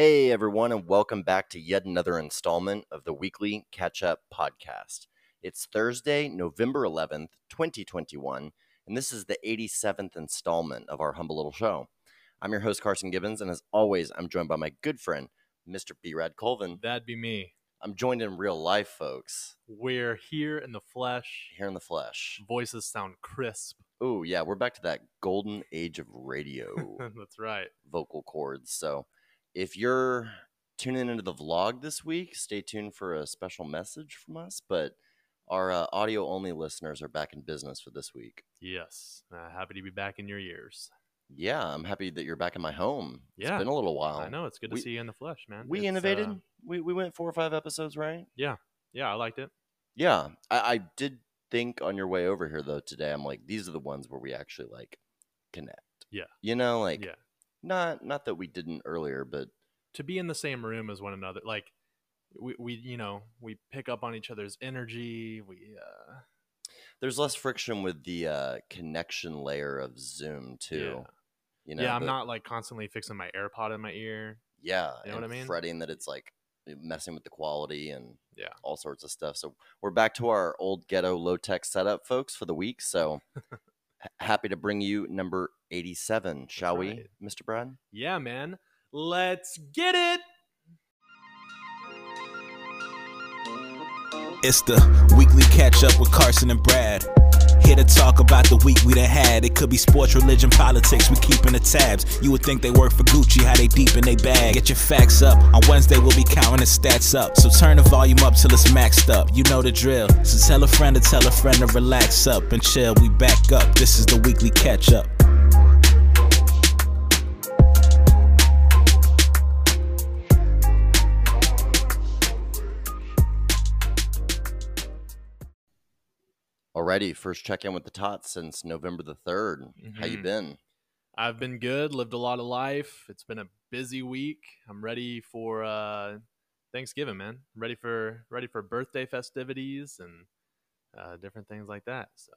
Hey, everyone, and welcome back to yet another installment of the weekly Catch Up Podcast. It's Thursday, November 11th, 2021, and this is the 87th installment of our humble little show. I'm your host, Carson Gibbons, and as always, I'm joined by my good friend, Mr. Brad Colvin. That'd be me. I'm joined in real life, folks, We're here in the flesh. here in the flesh. Voices sound crisp. Oh, yeah, we're back to that golden age of radio. That's right. vocal cords. So if you're tuning into the vlog this week, stay tuned for a special message from us. But our uh, audio only listeners are back in business for this week. Yes. Uh, happy to be back in your ears. Yeah, I'm happy that you're back in my home. Yeah. It's been a little while. I know it's good to we- see you in the flesh, man. We It's, innovated. uh, we, we went four or five episodes, right? yeah, Yeah, I liked it. Yeah. I, I did think on your way over here, though, today, I'm like, these are the ones where we actually like connect. Yeah. You know, like, yeah. Not not that we didn't earlier, but To be in the same room as one another, like we, we you know, we pick up on each other's energy. We uh there's less friction with the uh, connection layer of Zoom, too. Yeah. You know, yeah, I'm the- not like constantly fixing my AirPod in my ear. Yeah, You know what I mean? fretting that it's like messing with the quality and Yeah. all sorts of stuff. So we're back to our old ghetto low tech setup, folks, for the week. So happy to bring you number eighty-seven, shall we. Mister Brad? Yeah, man. Let's get it. It's the weekly catch up with Carson and Brad. Here to talk about the week we done had. It could be sports, religion, politics. We keeping the tabs. You would think they work for Gucci, how they deep in they bag. Get your facts up. On Wednesday we'll be counting the stats up. So turn the volume up till it's maxed up. You know the drill. So tell a friend to tell a friend to relax up and chill. We back up. This is the weekly catch up. Alrighty, first check in with the tots since November the 3rd How you Mhm. been? I've been good, lived a lot of life. It's been a busy week. I'm ready for uh Thanksgiving, man. Ready for ready for birthday festivities and uh, different things like that. So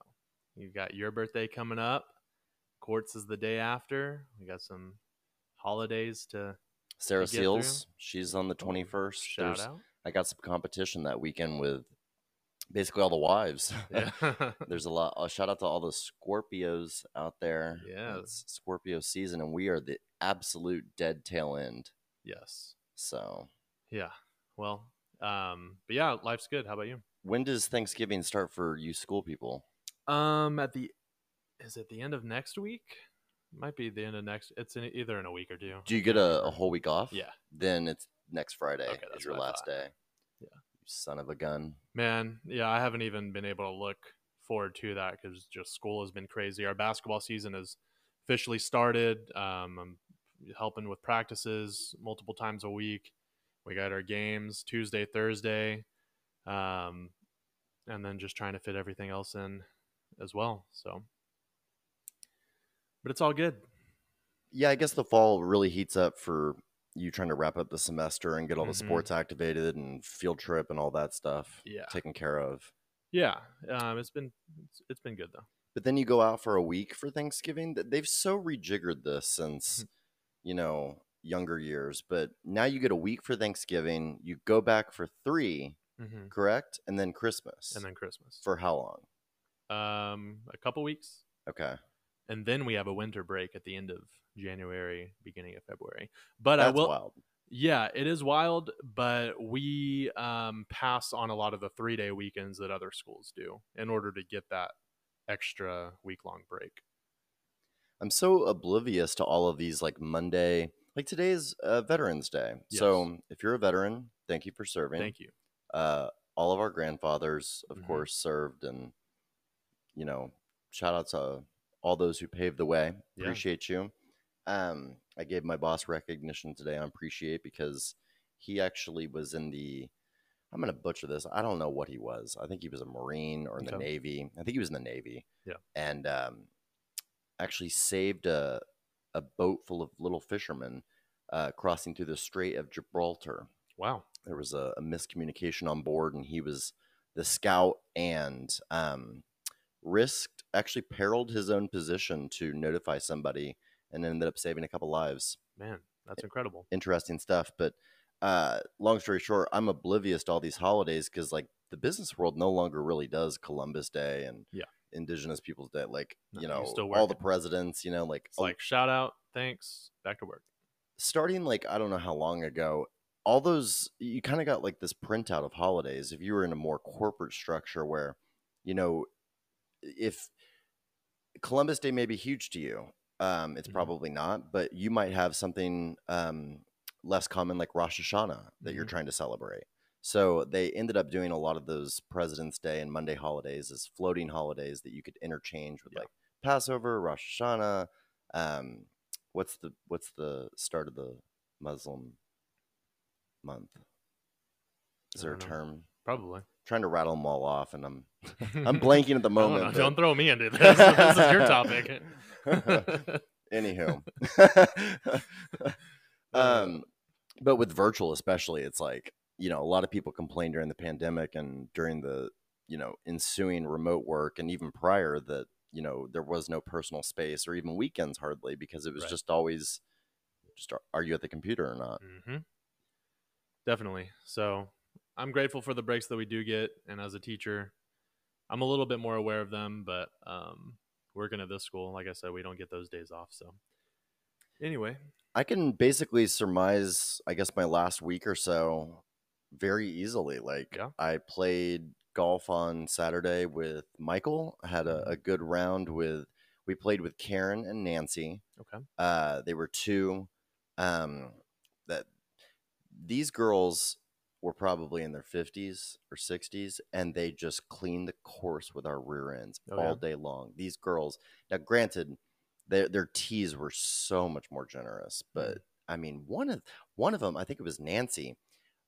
you've got your birthday coming up. Courts is the day after. We got some holidays to Sarah through? Seals, she's on the Oh, twenty-first. shout There's- out. I got some competition that weekend with basically all the wives. Yeah. There's a lot. A shout out to all the Scorpios out there. Yeah. It's Scorpio season, and we are the absolute dead tail end. yes. So, Yeah. Well, um, but yeah, life's good. How about you? when does Thanksgiving start for you school people? Um, at the is it the end of next week? Might be the end of next. It's in, either in a week or two. Do you get a, a whole week off? Yeah, Then it's next Friday. Okay, is that's your last day. Son of a gun. man. Yeah, I haven't even been able to look forward to that because just school has been crazy. Our basketball season has officially started. Um, I'm helping with practices multiple times a week. We got our games Tuesday, Thursday, um, and then just trying to fit everything else in as well. So, but it's all good. Yeah, I guess the fall really heats up for you trying to wrap up the semester and get all the Mhm. sports activated and field trip and all that stuff Yeah. taken care of. Yeah, um, it's been it's, it's been good though. But then you go out for a week for Thanksgiving. They've so rejiggered this since, you know, younger years. But now you get a week for Thanksgiving. You go back for 3 hmm correct? And then Christmas. And then Christmas for how long? um, a couple weeks, Okay. and then we have a winter break at the end of January, beginning of February. But That's I will, wild. yeah, it is wild. But we um, pass on a lot of the three day weekends that other schools do in order to get that extra week long break. I'm so oblivious to all of these like Monday, like today is uh, Veterans Day. So if you're a veteran, thank you for serving. Thank you. uh, all of our grandfathers, of Mhm. course, served, and you know, shout out to all those who paved the way. Yeah. Appreciate you. Um, I gave my boss recognition today on appreciate because he actually was in the. I'm gonna butcher this. I don't know what he was. I think he was a Marine or in the Navy. I think he was in the Navy. Yeah. And um, actually saved a a boat full of little fishermen uh, crossing through the Strait of Gibraltar Wow. there was a, a miscommunication on board and he was the scout and um, risked actually periled his own position to notify somebody and ended up saving a couple lives Man, That's incredible. interesting stuff. But uh, long story short, I'm oblivious to all these holidays because like the business world no longer really does Columbus Day and Yeah. Indigenous Peoples Day. Like No, you know still all the presidents. You know like like shout out, thanks, back to work. starting like I don't know how long ago. All those you kind of got like this printout of holidays. If you were in a more corporate structure where, you know, if Columbus Day may be huge to you, um, it's Mhm. probably not, but you might have something um, less common like Rosh Hashanah that you're Mhm. trying to celebrate. So they ended up doing a lot of those President's Day and Monday holidays as floating holidays that you could interchange with Yeah. like Passover, Rosh Hashanah. Um, what's the what's the start of the Muslim month? Is there a know. term? Probably. Trying to rattle them all off, and I'm I'm blanking at the Don't, moment. don't throw me into this. this is your topic. Anywho, um, but with virtual especially, it's like you know a lot of people complained during the pandemic and during the you know ensuing remote work and even prior that you know there was no personal space or even weekends hardly because it was Right. just always just are- are you at the computer or not? mm-hmm. Definitely. So I'm grateful for the breaks that we do get, and as a teacher, I'm a little bit more aware of them. But um, working at this school, like I said, we don't get those days off. So anyway, I can basically surmise, I guess, my last week or so very easily. Like, Yeah. I played golf on Saturday with Michael. I had a, a good round with, we played with Karen and Nancy. okay, Uh, they were two. Um, that these girls were probably in their 50s or 60s, and they just cleaned the course with our rear ends Oh, all yeah? day long. These girls, now granted, their their teas were so much more generous, but I mean, one of one of them, I think it was Nancy.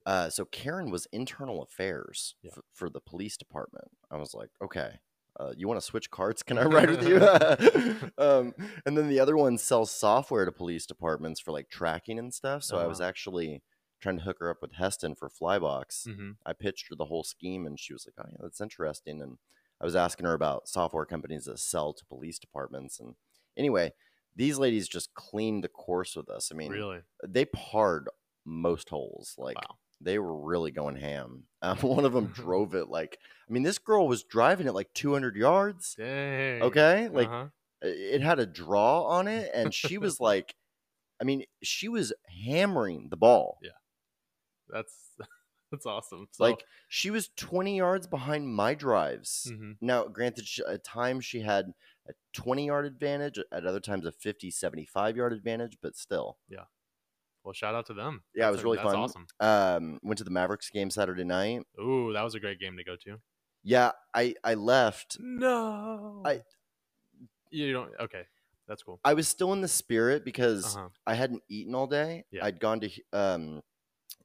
Uh, so Karen was internal affairs Yeah. f- for the police department. I was like, okay, uh, you want to switch carts? Can I ride with you? um, and then the other one sells software to police departments for like tracking and stuff. So I was actually trying to hook her up with Heston for Flybox. hmm I pitched her the whole scheme, and she was like, "Oh yeah, that's interesting." And I was asking her about software companies that sell to police departments. And anyway, these ladies just cleaned the course with us. I mean, really, they parred most holes. Like wow, they were really going ham. Um, one of them drove it like, I mean, this girl was driving it like 200 yards. dang, Okay, like uh-huh. it had a draw on it, and she was like, I mean, she was hammering the ball. That's that's awesome. So, Like she was 20 yards behind my drives. mhm. Now, granted, at times she had a 20 yard advantage, at other times a 50, 75 yard advantage, but still. Yeah. Well, shout out to them. Yeah, it was really that's fun. Awesome. Um, went to the Mavericks game Saturday night. Ooh, that was a great game to go to. Yeah, I I left. No, I- you don't. Okay, that's cool. I was still in the spirit because Uh-huh. I hadn't eaten all day. Yeah. I'd gone to um,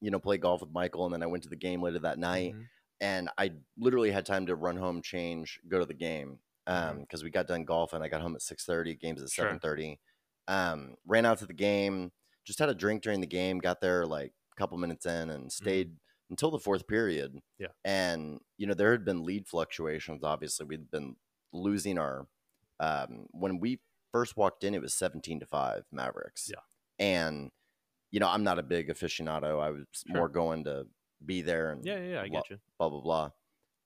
you know, play golf with Michael, and then I went to the game later that night. Mhm. and I literally had time to run home, change, go to the game. Um, because we got done golfing, I got home at six thirty. Games at Mm-hmm. Sure. seven thirty. Um, ran out to the game, just had a drink during the game. Got there like a couple minutes in, and stayed until the fourth period. Mm-hmm. Yeah. and you know there had been lead fluctuations. Obviously, we'd been losing our. Um, when we first walked in, it was seventeen to five Mavericks. Yeah. and you know I'm not a big aficionado. I was Sure. more going to be there and Yeah, yeah, yeah, I wa- get you. blah blah blah.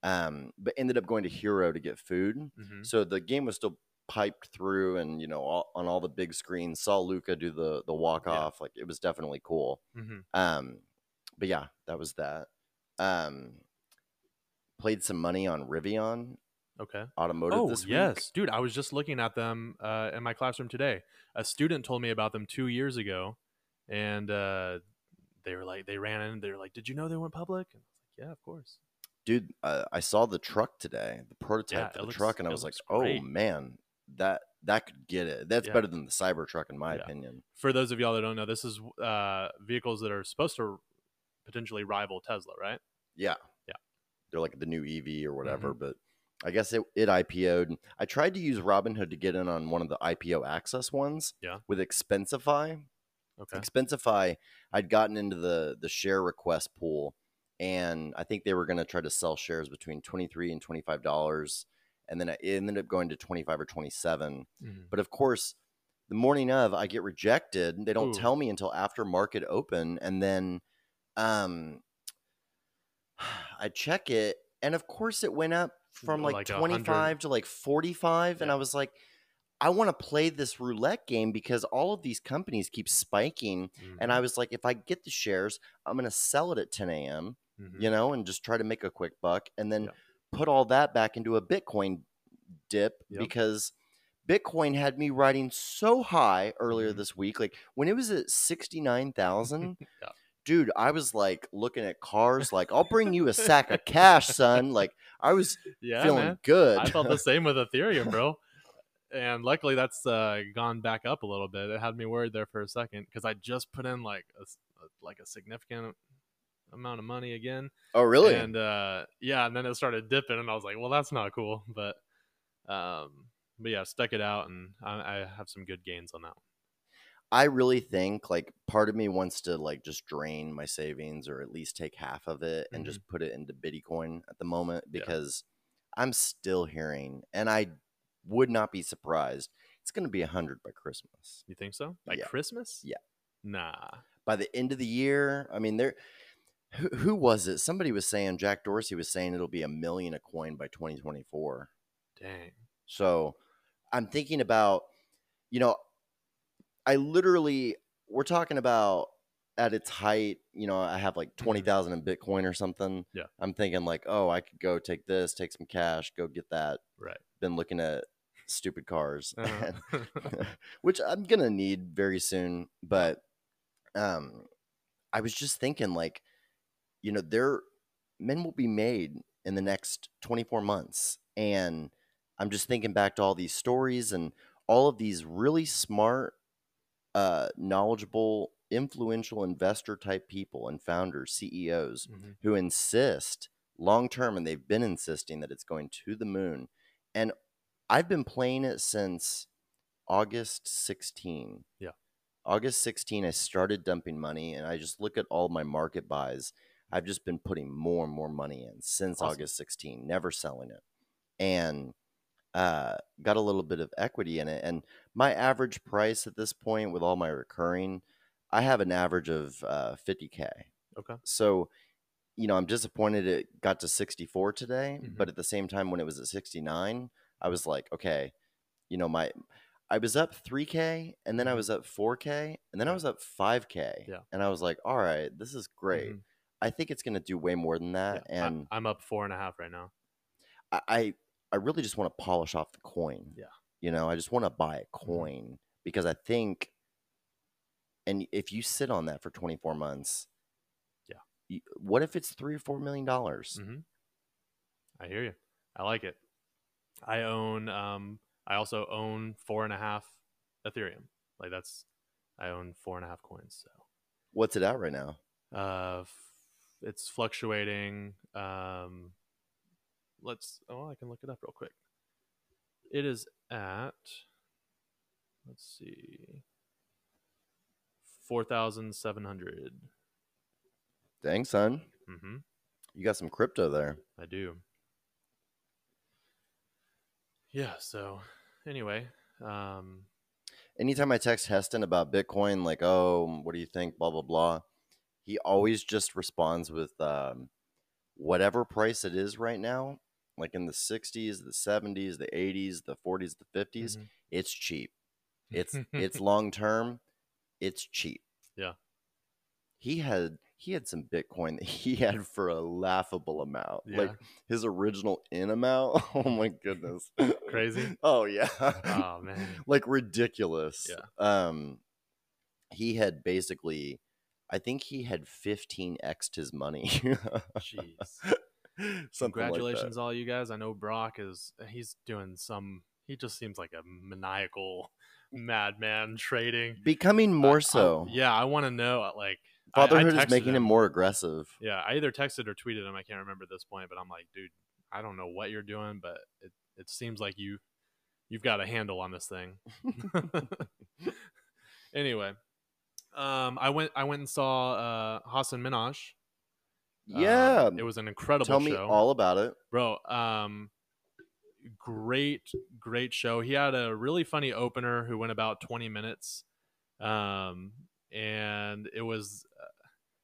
Um, but ended up going to Hero to get food. hmm So the game was still piped through, and you know, all, on all the big screens, saw Luka do the the walk off. Like it was definitely cool. hmm Um, but yeah, that was that. Um, played some money on Rivian Okay. Automotive Oh this week. yes, dude! I was just looking at them uh, in my classroom today. A student told me about them two years ago, and uh, they were like, they ran in. They were like, "Did you know they went public?" And I was like, "Yeah, of course." dude. Uh, I saw the truck today, the prototype Yeah, for the looks- truck, and I was like, oh great. man, that that could get it. That's Yeah. better than the Cybertruck, in my Yeah. opinion. For those of y'all that don't know, this is uh, vehicles that are supposed to potentially rival Tesla, right? Yeah. Yeah. They're like the new EV or whatever, Mhm. but I guess it, it IPO'd. I tried to use Robinhood to get in on one of the IPO access ones Yeah. with Expensify. Okay. Expensify, I'd gotten into the the share request pool and I think they were going to try to sell shares between 23 and 25 dollars and then it ended up going to 25 or 27. Mhm. But of course, the morning of, I get rejected. They don't Ooh. tell me until after market open, and then um, I check it, and of course it went up from like, Like a 25 hundred. to like 45, and I was like, I want to play this roulette game because all of these companies keep spiking, and Mhm, I was like, if I get the shares, I'm gonna sell it at 10 a.m mhm. you know, and just try to make a quick buck and then put all that back into a Bitcoin dip Yep. because Bitcoin had me riding so high earlier Mhm. this week. Like when it was at 69,000, Yeah. dude, I was like looking at cars, like, I'll bring you a sack of cash, son. Like I was yeah, feeling man. good. I felt the same with Ethereum, bro. And luckily, that's uh, gone back up a little bit. It had me worried there for a second because I just put in like a, a- like a significant amount of money again. oh, really? And uh, yeah, and then it started dipping, and I was like, well, that's not cool. But um, but yeah, stuck it out, and I, I have some good gains on that. one. I really think like part of me wants to like just drain my savings or at least take half of it and just put it into Bitcoin at the moment Yeah. because I'm still hearing and I would not be surprised. It's going to be a hundred by Christmas. You think so? By Yeah. Christmas? Yeah. Nah. By the end of the year, I mean, there. Who, who was it? Somebody was saying Jack Dorsey was saying it'll be a million a coin by 2024. Dang. So I'm thinking about, you know, I literally, we're talking about at its height, you know, I have like 20,000 in Bitcoin or something. Mm-hmm. Yeah. I'm thinking like, oh, I could go take this, take some cash, go get that. Right. Been looking at stupid cars, Uh-huh. which I'm going to need very soon. But um, I was just thinking like, you know, there, men will be made in the next 24 months. And I'm just thinking back to all these stories and all of these really smart, uh, knowledgeable, influential investor type people and founders, CEOs Mhm. who insist long term, and they've been insisting that it's going to the moon. And I've been playing it since August 16. Yeah. August 16, I started dumping money, and I just look at all my market buys. I've just been putting more and more money in since Awesome. August 16, never selling it. And uh, got a little bit of equity in it. And my average price at this point, with all my recurring, I have an average of uh, 50K. Okay. So, you know, I'm disappointed it got to 64 today, Mhm. but at the same time, when it was at 69, I was like, okay, you know, my I was up 3K and then I Mhm. was up 4K and then I was up 5K. Yeah. And I was like, all right, this is great. Mhm. I think it's going to do way more than that. Yeah, And I'm up four and a half right now. I, I, I really just want to polish off the coin. Yeah. You know, I just want to buy a Mhm. coin because I think, and if you sit on that for 24 months, Yeah. you, what if it's three or four million dollars? hmm I hear you. I like it. I own. Um, I also own four and a half Ethereum. Like that's. I own four and a half coins. So. What's it at right now? Uh, f- it's fluctuating. Um, let's. Oh, I can look it up real quick. It is at. Let's see. Four thousand seven hundred. Dang, son. Mm-hmm. You got some crypto there. I do. Yeah. So, anyway, um, Anytime I text Heston about Bitcoin, like, oh, what do you think? Blah, blah, blah. He always just responds with um, whatever price it is right now, like in the 60s, the 70s, the 80s, the 40s, the 50s. mhm. It's cheap. It's it's long term. It's cheap. Yeah. He had he had some Bitcoin that he had for a laughable amount. Yeah. Like his original in amount. Oh my goodness. Crazy? Oh yeah. oh man. like ridiculous. Yeah. Um he had basically I think he had 15x his money. Jeez. Something Congratulations, all you guys. I know Brock is he's doing some. He just seems like a maniacal madman trading. Becoming more I- I- so. yeah, I want to know. Like I- I Fatherhood is making him more aggressive. Yeah, I either texted or tweeted him. I can't remember at this point, but I'm like, dude, I don't know what you're doing, but it, it seems like you you've got a handle on this thing. anyway, um, I went I went and saw uh, Hasan Minhaj. Um, Yeah. it was an incredible Tell show me all about it. bro um great, great show. He had a really funny opener who went about 20 minutes. Um, and it was uh,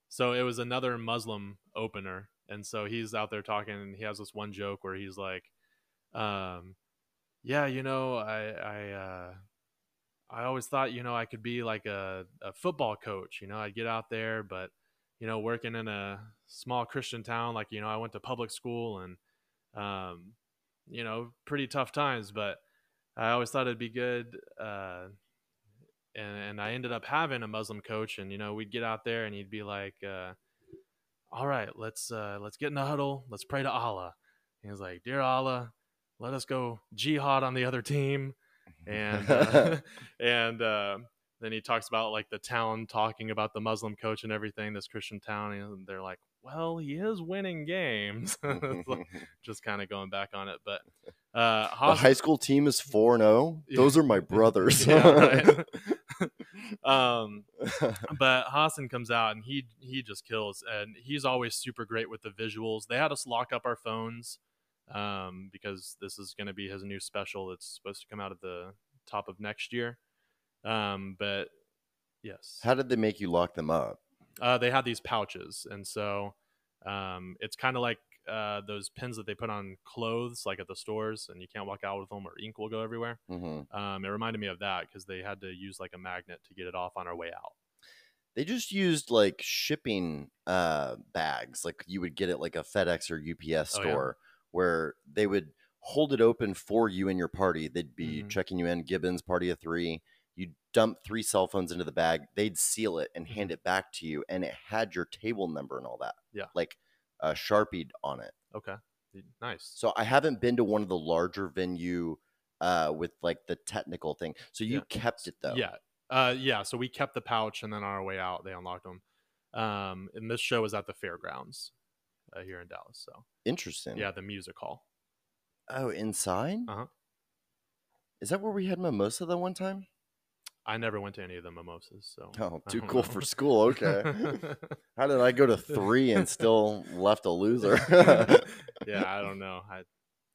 so it was another Muslim opener. And so he's out there talking and he has this one joke where he's like, um, yeah, you know, I, I, uh, I always thought, you know, I could be like a, a football coach. You know, I'd get out there, but you know, working in a small Christian town, like you know, I went to public school and, um, you know, pretty tough times. But I always thought it'd be good. Uh, and, and I ended up having a Muslim coach, and you know, we'd get out there and he'd be like, uh, "All right, let's uh, let's get in the huddle. Let's pray to Allah." He was like, "Dear Allah, let us go jihad on the other team." and uh, and uh, then he talks about like the town talking about the Muslim coach and everything, this Christian town, and they're like, "Well, he is winning games." Just kind of going back on it, but uh, the high school team is four and zero. Those are my brothers. Um, but Hasan comes out and he he just kills, and he's always super great with the visuals. They had us lock up our phones um, because this is going to be his new special that's supposed to come out at the top of next year. Um, but yes. How did they make you lock them up? Uh, they had these pouches, and so um, it's kind of like uh, those pins that they put on clothes, like at the stores, and you can't walk out with them, or ink will go everywhere. Mm-hmm. Um, it reminded me of that because they had to use like a magnet to get it off on our way out. They just used like shipping uh, bags, like you would get at like a FedEx or UPS store. Oh, yeah where they would hold it open for you and your party. They'd be mm-hmm. checking you in, Gibbons, party of three. You dump three cell phones into the bag. They'd seal it and mm-hmm. hand it back to you, and it had your table number and all that. Yeah, like uh, sharpied on it. Okay, nice. So I haven't been to one of the larger venue uh, with like the technical thing. So you yeah. kept it though. Yeah, uh, yeah. So we kept the pouch, and then on our way out, they unlocked them. Um, and this show was at the fairgrounds uh, here in Dallas. So interesting. Yeah, the music hall. Oh, inside? Uh huh. Is that where we had mimosa the one time? I never went to any of the mimosas. So oh, too cool know. for school. Okay. How did I go to three and still left a loser? yeah, I don't know. I, it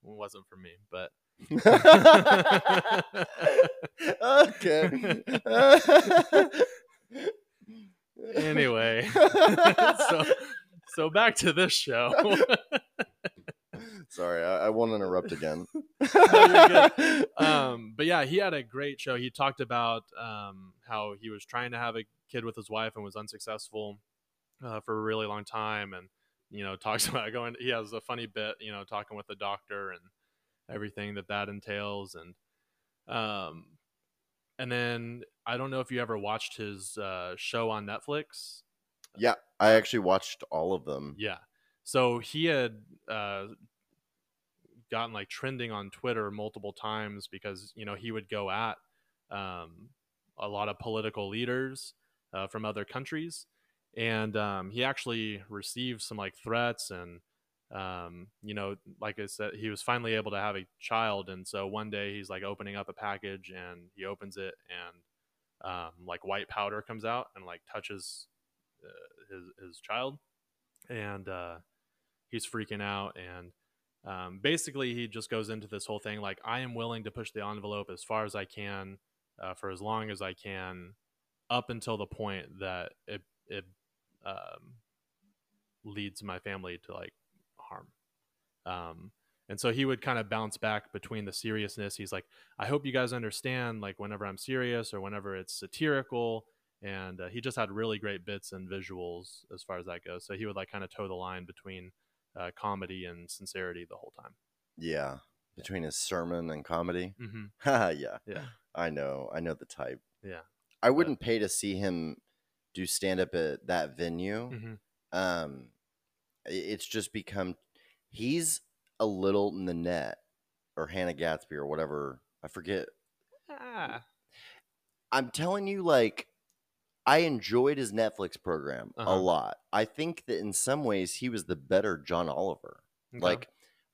wasn't for me, but. okay. anyway, so so back to this show. Sorry, I, I, won't interrupt again. um, but yeah, he had a great show. He talked about um, how he was trying to have a kid with his wife and was unsuccessful uh, for a really long time, and you know talks about going. He has a funny bit, you know, talking with the doctor and everything that that entails, and um, and then I don't know if you ever watched his uh, show on Netflix. Yeah, I actually watched all of them. Yeah. So he had uh, gotten like trending on Twitter multiple times because you know he would go at um, a lot of political leaders uh, from other countries, and um, he actually received some like threats and um, you know, like I said, he was finally able to have a child, and so one day he's like opening up a package and he opens it and um, like white powder comes out and like touches uh, his his child, and uh, he's freaking out. And um, basically, he just goes into this whole thing like, I am willing to push the envelope as far as I can uh, for as long as I can, up until the point that it it um, leads my family to like harm. Um, and so he would kind of bounce back between the seriousness. He's like, I hope you guys understand, like, whenever I'm serious or whenever it's satirical, and uh, he just had really great bits and visuals as far as that goes. So he would like kind of toe the line between uh, comedy and sincerity the whole time. Yeah, between his sermon and comedy. Mm-hmm. yeah, yeah. I know, I know the type. Yeah, I wouldn't pay to see him do stand up at that venue. Mm-hmm. Um, it's just become he's a little Nanette or Hannah Gadsby or whatever. I forget. Ah. I'm telling you, like I enjoyed his Netflix program uh-huh. a lot. I think that in some ways he was the better John Oliver. Okay. Like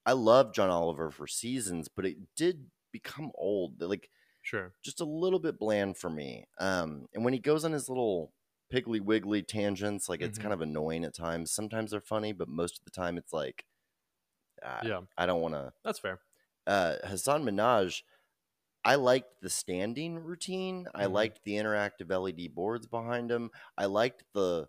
I love John Oliver for seasons, but it did become old. Like sure, just a little bit bland for me. Um, and when he goes on his little piggly wiggly tangents, like it's mm-hmm. kind of annoying at times. Sometimes they're funny, but most of the time it's like, uh, yeah, I don't want to. That's fair. uh, Hasan Minhaj, I liked the standing routine. I Mhm. liked the interactive LED boards behind him. I liked the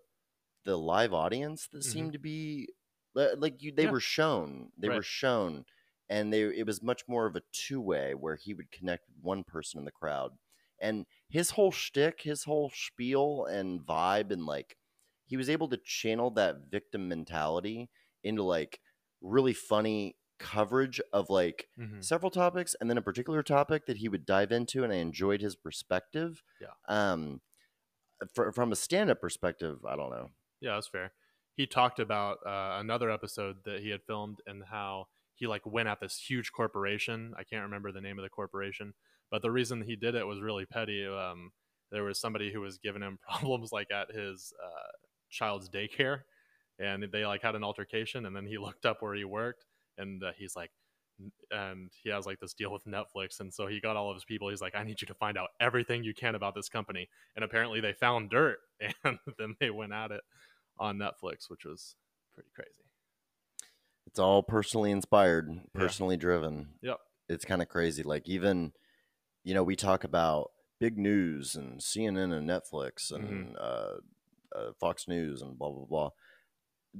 the live audience that Mhm. seemed to be like you. They Yeah. were shown. They were shown, and they it was much more of a two way where he would connect with one person in the crowd, and his whole shtick, his whole spiel and vibe, and like he was able to channel that victim mentality into like really funny coverage of like Mhm. several topics and then a particular topic that he would dive into and I enjoyed his perspective. Yeah. Um fr- from a stand-up perspective, I don't know. Yeah, that's fair. He talked about uh, another episode that he had filmed and how he like went at this huge corporation. I can't remember the name of the corporation, but the reason he did it was really petty. Um, there was somebody who was giving him problems like at his uh, child's daycare, and they like had an altercation. And then he looked up where he worked, and uh, he's like, and he has like this deal with Netflix, and so he got all of his people. He's like, I need you to find out everything you can about this company. And apparently, they found dirt, and then they went at it on Netflix, which was pretty crazy. It's all personally inspired, personally driven. Yep. It's kind of crazy. Like even, you know, we talk about big news and CNN and Netflix and uh, uh, Fox News and blah blah blah.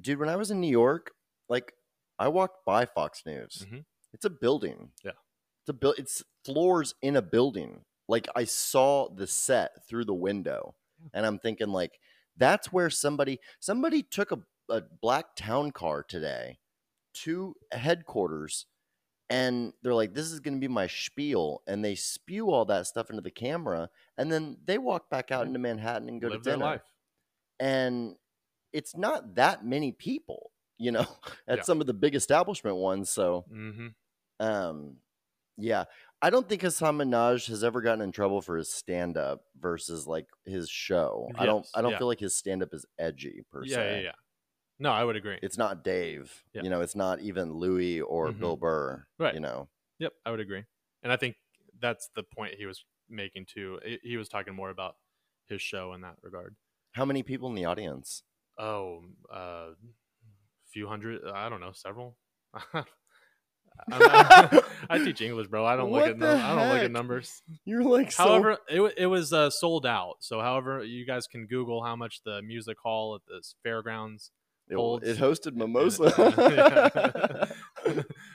Dude, when I was in New York, like I walked by Fox News. Mhm. It's a building. Yeah. It's a build. It's floors in a building. Like I saw the set through the window, and I'm thinking like that's where somebody somebody took a, a black town car today to headquarters and they're like this is going to be my spiel and they spew all that stuff into the camera and then they walk back out into manhattan and go Live to their dinner life. and it's not that many people you know at Yeah. some of the big establishment ones so hmm um yeah i don't think hasan minhaj has ever gotten in trouble for his stand-up versus like his show i don't i don't yeah. feel like his stand-up is edgy per Yeah, se yeah, yeah. No, I would agree. it's not dave you know it's not even louis or Mhm. bill burr Right. you know Yep, I would agree. And I think that's the point he was making too. He- was talking more about his show in that regard. how many people in the audience Oh, a few hundred. I don't know, several. I, I teach English, bro. I don't look at num- I don't look at numbers. you're like so However, it, wa- it was uh, sold out. So, however, you guys can Google how much the music hall at this fairgrounds it, holds. it hosted mimosa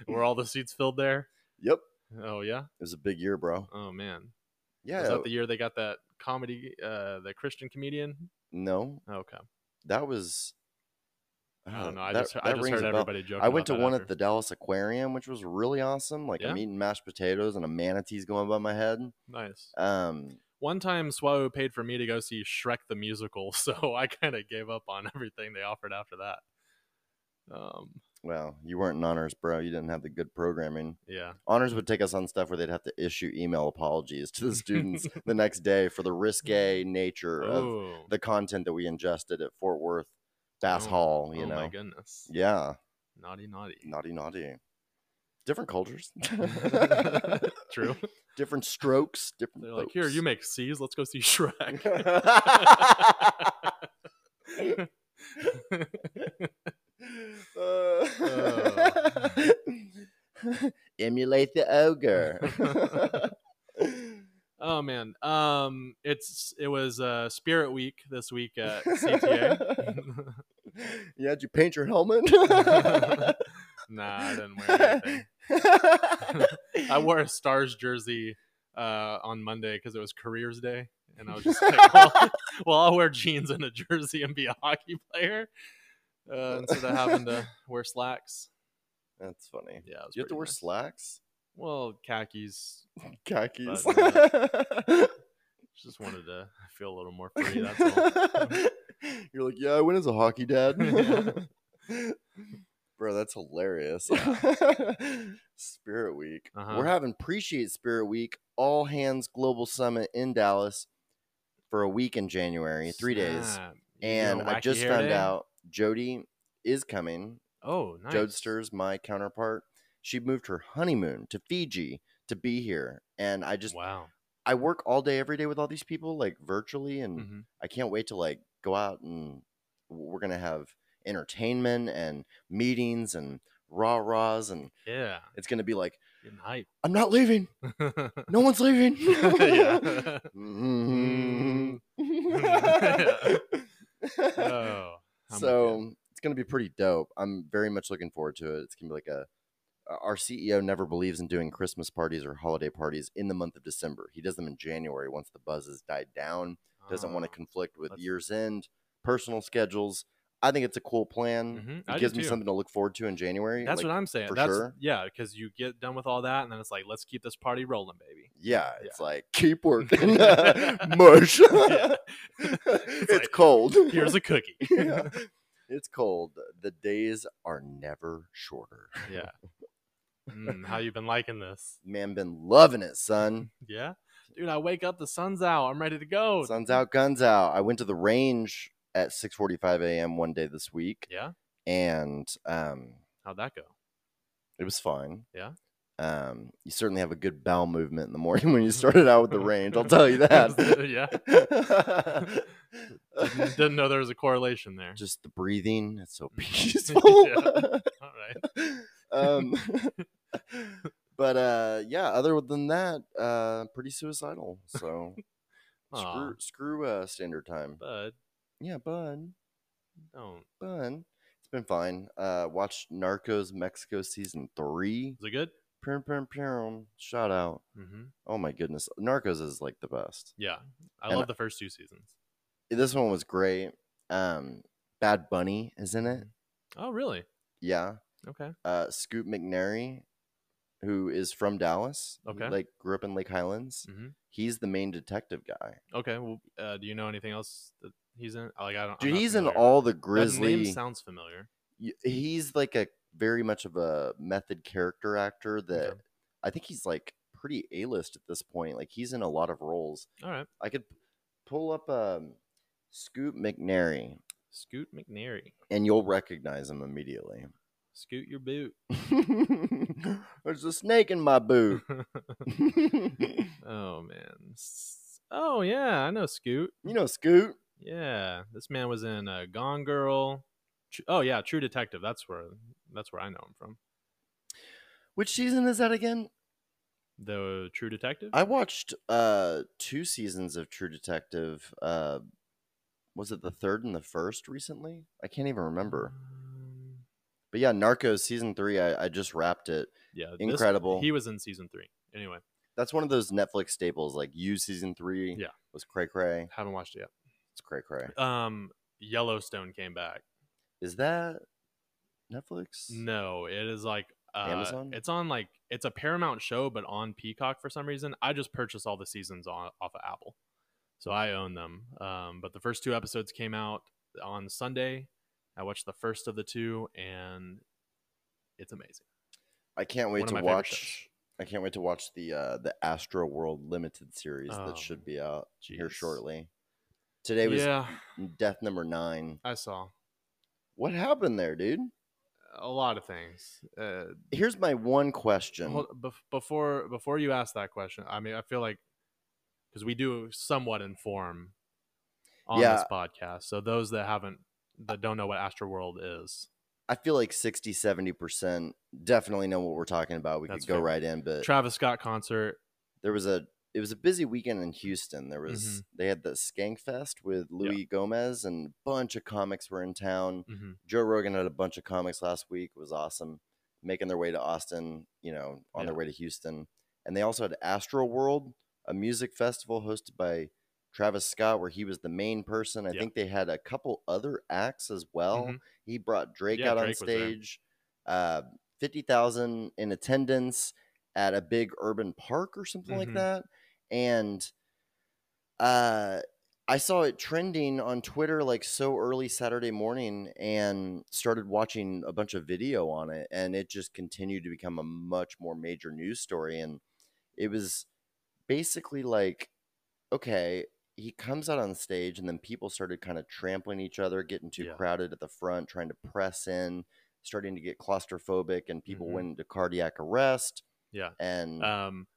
were all the seats filled there. yep Oh yeah. it was a big year bro Oh man. yeah Was that the year they got that comedy, uh, the Christian comedian? no Okay. that was I don't know. I that- just, I just heard everybody joking. I went to that one after. at the Dallas Aquarium, which was really awesome. Like Yeah? I'm eating mashed potatoes and a manatee's going above my head. Nice. Um, One time, Swallow paid for me to go see Shrek the musical, so I kind of gave up on everything they offered after that. Um, well, you weren't in honors, bro. You didn't have the good programming. yeah. Honors would take us on stuff where they'd have to issue email apologies to the students the next day for the risque nature of Oh, the content that we ingested at Fort Worth Bass Oh, Hall. You know. oh my goodness. yeah, Naughty, naughty. naughty, naughty. Different cultures, True. different strokes, different. They're like, here, you make C's. Let's go see Shrek. Uh, Emulate the ogre. oh man. Um, it's it was uh Spirit Week this week at CTA. yeah, did you paint your helmet? nah, I didn't wear anything. I wore a Stars jersey uh, on Monday because it was Careers Day, and I was just like, well, well, I'll wear jeans and a jersey and be a hockey player uh, instead of having to wear slacks. That's funny. Yeah, it was You have to pretty wear slacks, Well, khakis. khakis. Just wanted to feel a little more free. That's all. You're like, yeah, I went as a hockey dad. Yeah. Bro, that's hilarious. Spirit Week. Uh-huh. We're having Appreciate Spirit Week, All Hands Global Summit in Dallas for a week in January, three days. And I just found day? out Jody is coming. Oh, nice. Jodster's my counterpart. She moved her honeymoon to Fiji to be here. And I just, wow. I work all day, every day with all these people, like virtually. And Mhm. I can't wait to like go out and we're gonna have entertainment and meetings and rah rahs and Yeah. it's gonna be like. I'm not leaving. No one's leaving. Yeah. Mhm. oh, so it's gonna be pretty dope. I'm very much looking forward to it. It's gonna be like a our CEO never believes in doing Christmas parties or holiday parties in the month of December. He does them in January once the buzz has died down. Doesn't want to Oh. conflict with year's end, personal schedules. I think it's a cool plan. Mhm, It gives me something to look forward to in January. That's like, what I'm saying. for That's sure. yeah, because you get done with all that, and then it's like, let's keep this party rolling, baby. Yeah, Yeah. it's like keep working, mush. Yeah. it's like, cold. Here's a cookie. Yeah. It's cold. The days are never shorter. yeah. Mm, how you been liking this? Man, been loving it, son. Yeah, dude. I wake up, the sun's out. I'm ready to go. Sun's out, guns out. I went to the range at 6:45 a.m. one day this week, Yeah. and um, How'd that go? it was fine. Yeah? Um, you certainly have a good bowel movement in the morning when you started out with the range. I'll tell you that. yeah. Didn't, didn't know there was a correlation there. Just the breathing. It's so peaceful. All right. um, but uh, yeah. Other than that, uh, pretty suicidal. So screw screw uh, standard time. bud, Yeah, bud, don't. bud. It's been fine. Uh, watched Narcos Mexico season three. Is it good? Pum, pum, pum. Shout out. Mm-hmm. Oh my goodness, Narcos is like the best. Yeah, I And love the first two seasons. This one was great. Um, Bad Bunny is in it. Oh, really? Yeah. Okay. Uh, Scoot McNairy, who is from Dallas. Okay. Like grew up in Lake Highlands. Mhm. He's the main detective guy. Okay. Well, uh, do you know anything else that he's in? Like, I don't. Dude, he's in all the Grizzly. That name sounds familiar. he's like a very much of a method character actor that Okay. I think he's like pretty A list at this point. Like he's in a lot of roles. All right. I could pull up um, Scoot McNairy Scoot McNairy. and you'll recognize him immediately. Scoot your boot. There's a snake in my boot. oh man. Oh yeah, I know Scoot. you know Scoot. Yeah, this man was in uh, Gone Girl. Oh yeah, True Detective. That's where that's where I know him from. Which season is that again? The True Detective. I watched uh two seasons of True Detective. Uh was it the third and the first recently? I can't even remember. But yeah, Narcos season three, I, I just wrapped it. yeah, this- Incredible. he was in season three. Anyway, That's one of those Netflix staples, like you season three Yeah. was cray cray. haven't watched it yet. It's cray cray. yet. Um, Yellowstone came back. Is that Netflix? No, it is like uh, Amazon? It's on like it's a Paramount show, but on Peacock for some reason. I just purchased all the seasons on off of Apple, so I own them. Um, but the first two episodes came out on Sunday. I watched the first of the two, and it's amazing. I can't wait One to watch. I can't wait to watch the uh, the Astroworld limited series Oh, that should be out here shortly. Today was yeah, death number nine. I saw What happened there, dude? a lot of things. Uh, Here's my one question. hold, bef- before before you ask that question, I mean, I feel like because we do somewhat inform on Yeah. this podcast, so those that haven't that don't know what Astroworld is, I feel like 60, 70% definitely know what we're talking about. We That's could go fair. right in, but Travis Scott concert. there was a it was a busy weekend in Houston. There was Mhm. they had the Skank Fest with Louis Gomez and a bunch of comics were in town. hmm Joe Rogan had a bunch of comics last week. It was awesome. Making their way to Austin, you know, on their way to Houston. And they also had Astroworld, a music festival hosted by Travis Scott, where he was the main person. I think they had a couple other acts as well. Mhm. He brought Drake Yeah, out on Drake there. stage. Uh, 50,000 in attendance at a big urban park or something like Mhm. that. And uh, I saw it trending on Twitter like so early Saturday morning and started watching a bunch of video on it. And it just continued to become a much more major news story. And it was basically like, okay, he comes out on stage and then people started kind of trampling each other, getting too Yeah. crowded at the front, trying to press in, starting to get claustrophobic, and people Mhm. went into cardiac arrest. Yeah. And Um,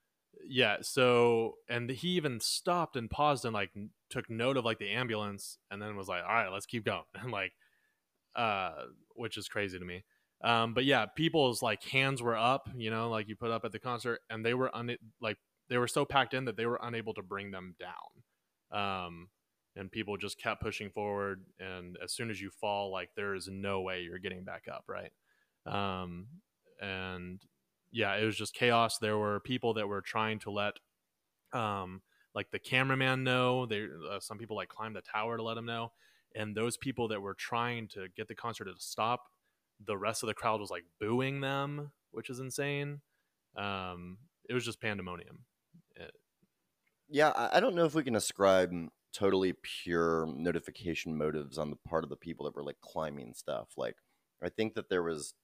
yeah. So, and he even stopped and paused and like took note of like the ambulance, and then was like, "All right, let's keep going," and like, uh, which is crazy to me. Um, but yeah, people's like hands were up, you know, like you put up at the concert, and they were un- like they were so packed in that they were unable to bring them down. Um, and people just kept pushing forward, and as soon as you fall, like there is no way you're getting back up, right? Um, and yeah, it was just chaos. There were people that were trying to let, um, like the cameraman know. They uh, some people like climbed the tower to let him know, and those people that were trying to get the concert to stop the rest of the crowd was like booing them, which is insane. Um, it was just pandemonium. Yeah, I I don't know if we can ascribe totally pure notification motives on the part of the people that were like climbing stuff. Like, I think that there was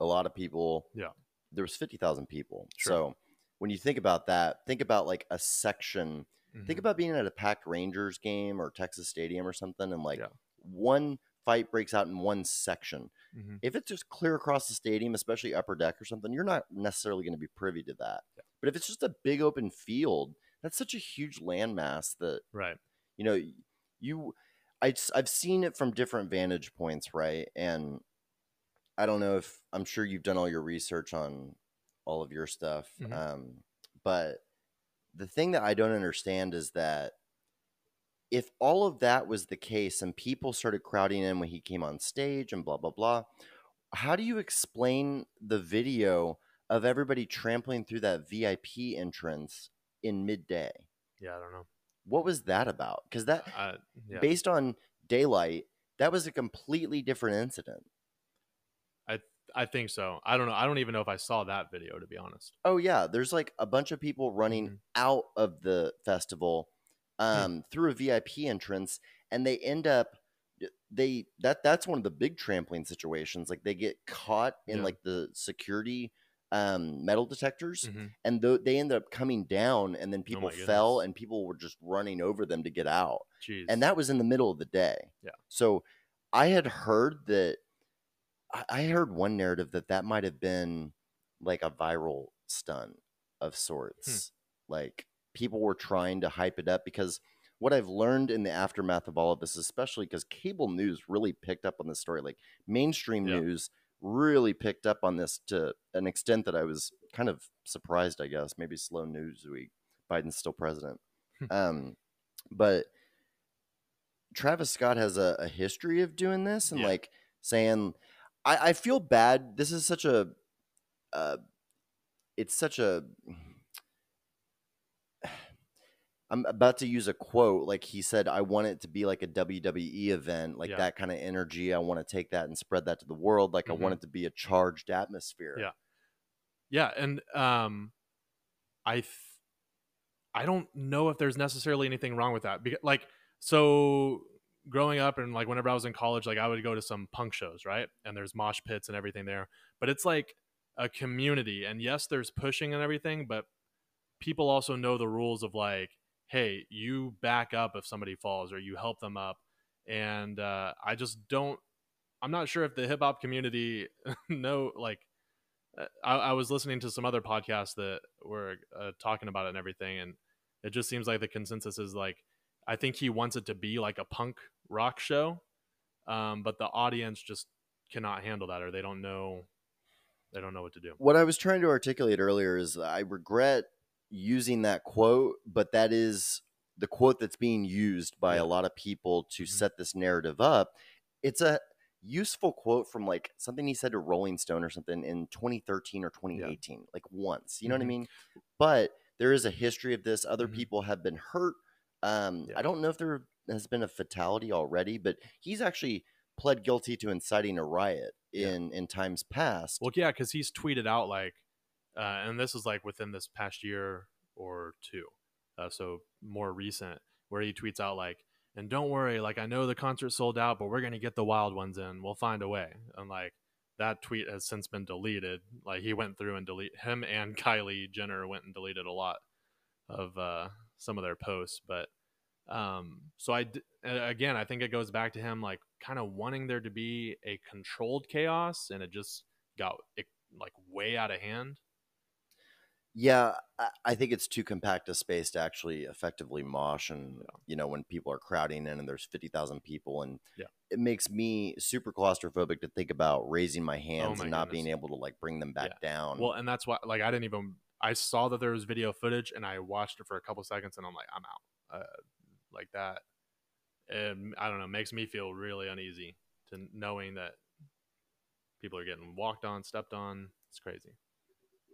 a lot of people. Yeah. There was 50,000 people. Sure. So when you think about that, think about like a section. Think Mhm. about being at a packed Rangers game or Texas Stadium or something, and like Yeah. one fight breaks out in one section. Mhm. If it's just clear across the stadium, especially upper deck or something, you're not necessarily going to be privy to that. But if it's just a big open field, that's such a huge landmass that right. you know you I, i've seen it from different vantage points right and i don't know if i'm sure you've done all your research on all of your stuff Mhm. um, but the thing that i don't understand is that if all of that was the case and people started crowding in when he came on stage and blah blah blah how do you explain the video of everybody trampling through that vip entrance in midday Yeah, I don't know. what was that about because that Uh, yeah. based on daylight, that was a completely different incident. I I think so. I don't know. I don't even know if I saw that video to be honest. Oh yeah, there's like a bunch of people running Mhm. out of the festival Hmm. um, through a VIP entrance, and they end up they that that's one of the big trampling situations. Like they get caught in Yeah. like the security um, metal detectors, Mhm. and th- they ended up coming down, and then people Oh fell, and people were just running over them to get out. Jeez. and that was in the middle of the day. Yeah. So I had heard that I- I heard one narrative that that might have been like a viral stunt of sorts. Like people were trying to hype it up because what I've learned in the aftermath of all of this, especially because cable news really picked up on this story, like mainstream Yeah. news really picked up on this to an extent that I was kind of surprised, I guess. Maybe slow news week. Biden's still president. um, but Travis Scott has a, a history of doing this and Yeah. like saying, I, I feel bad. This is such a, uh, it's such a, I'm about to use a quote. Like he said, I want it to be like a WWE event, like Yeah. that kind of energy. I want to take that and spread that to the world. Like I want it to be a charged atmosphere. Yeah. Yeah, and um, I th- I don't know if there's necessarily anything wrong with that. Because like so growing up and like whenever I was in college, like I would go to some punk shows, right? And there's mosh pits and everything there. But it's like a community. And yes, there's pushing and everything, but people also know the rules of like, hey, you back up if somebody falls or you help them up. And uh, I just don't I'm not sure if the hip hop community know like uh, I, I was listening to some other podcasts that were uh, talking about it and everything, and it just seems like the consensus is like, I think he wants it to be like a punk rock show, um, but the audience just cannot handle that, or they don't know, they don't know what to do. What I was trying to articulate earlier is I regret using that quote, but that is the quote that's being used by Yeah. a lot of people to Mhm. set this narrative up. It's a useful quote from like something he said to Rolling Stone or something in 2013 or 2018, like once. You know what I Mhm. mean? But there is a history of this. Other Mhm. people have been hurt. Um, Yeah. I don't know if there has been a fatality already, but he's actually pled guilty to inciting a riot Yeah. in in times past. Well, yeah, because he's tweeted out like, uh, and this is like within this past year or two, uh, so more recent, where he tweets out like, and don't worry, like I know the concert sold out, but we're gonna get the wild ones in. We'll find a way. And like that tweet has since been deleted. Like he went through and delete him and Kylie Jenner went and deleted a lot of uh, some of their posts, but. Um, so I d- again, I think it goes back to him like kind of wanting there to be a controlled chaos, and it just got it, like way out of hand. Yeah, I, think it's too compact a space to actually effectively mosh, and Yeah. you know when people are crowding in and there's fifty thousand people, and Yeah. it makes me super claustrophobic to think about raising my hands Oh my and not being able to like bring them back down. Well, and that's why, like, I didn't even. I saw that there was video footage, and I watched it for a couple seconds, and I'm like, I'm out. Uh, like that, and I don't know, makes me feel really uneasy to knowing that people are getting walked on, stepped on. It's crazy.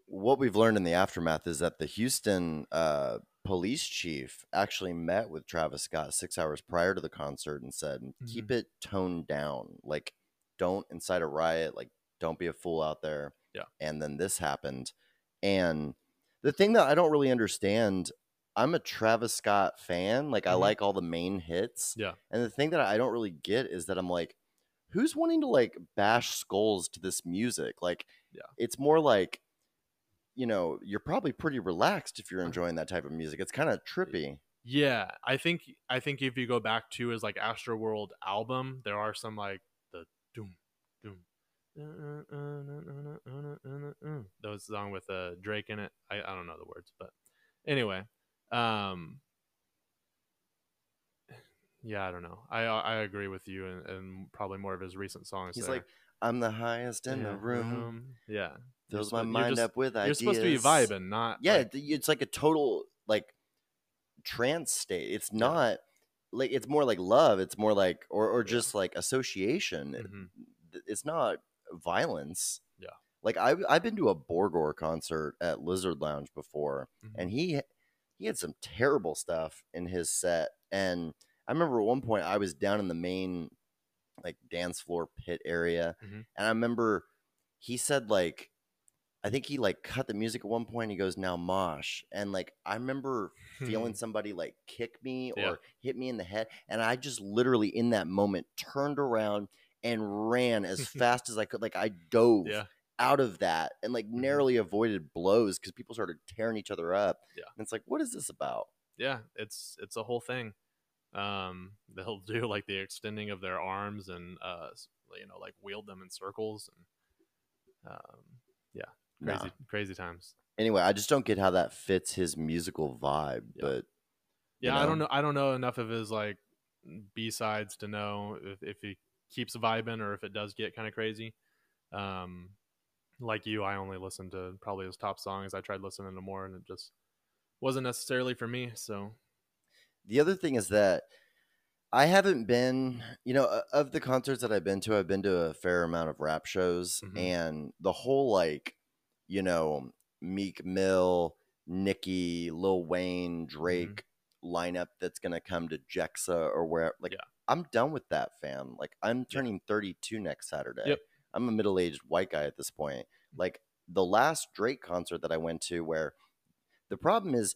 What we've learned in the aftermath is that the Houston uh, police chief actually met with Travis Scott six hours prior to the concert and said, "Keep Mm-hmm. it toned down. Like, don't incite a riot. Like, don't be a fool out there." Yeah. And then this happened, and the thing that I don't really understand. I'm a Travis Scott fan. Like, I Mhm. like all the main hits. Yeah. And the thing that I don't really get is that I'm like, who's wanting to like bash skulls to this music? Like, Yeah. it's more like, you know, you're probably pretty relaxed if you're Uh-huh. enjoying that type of music. It's kind of trippy. Yeah, I think I think if you go back to his like Astroworld album, there are some like the doom doom those song with uh, Drake in it. I, I don't know the words, but anyway, um, yeah, I don't know. I I agree with you, and, and probably more of his recent songs. He's there. like, I'm the highest in Yeah, the room. Yeah, You're Fills my mind just- up with ideas. You're supposed to be vibing, not Yeah, like- it's like a total like trance state. It's not like it's more like love. It's more like or or Yeah. just like association. Mhm. it's not violence. Yeah. Like I I've been to a Borgore concert at Lizard Lounge before, Mhm. and he he had some terrible stuff in his set. And I remember at one point I was down in the main like dance floor pit area, Mhm. and I remember he said like. I think he like cut the music at one point. He goes now mosh, and like I remember feeling somebody like kick me or Yeah. hit me in the head. And I just literally in that moment turned around and ran as fast as I could. Like I dove yeah, out of that and like Mhm. narrowly avoided blows because people started tearing each other up. Yeah. And it's like, what is this about? yeah, it's it's a whole thing. Um, they'll do like the extending of their arms and uh, you know, like wield them in circles and um, yeah, Nah. crazy crazy times. Anyway, I just don't get how that fits his musical vibe. Yeah. But Yeah, I don't know? know. I don't know enough of his like B sides to know if, if he keeps vibing or if it does get kind of crazy. Um, like you, I only listened to probably his top songs. I tried listening to more, and it just wasn't necessarily for me. So the other thing is that I haven't been, you know, of the concerts that I've been to, I've been to a fair amount of rap shows, Mhm. and the whole like, you know, Meek Mill, Nicki, Lil Wayne, mm-hmm. Drake lineup that's gonna come to Jexa or where, like, Yeah. I'm done with that, fam. Like, I'm turning 32 next Saturday. Yep. I'm a middle aged white guy at this point. Like, the last Drake concert that I went to, where the problem is,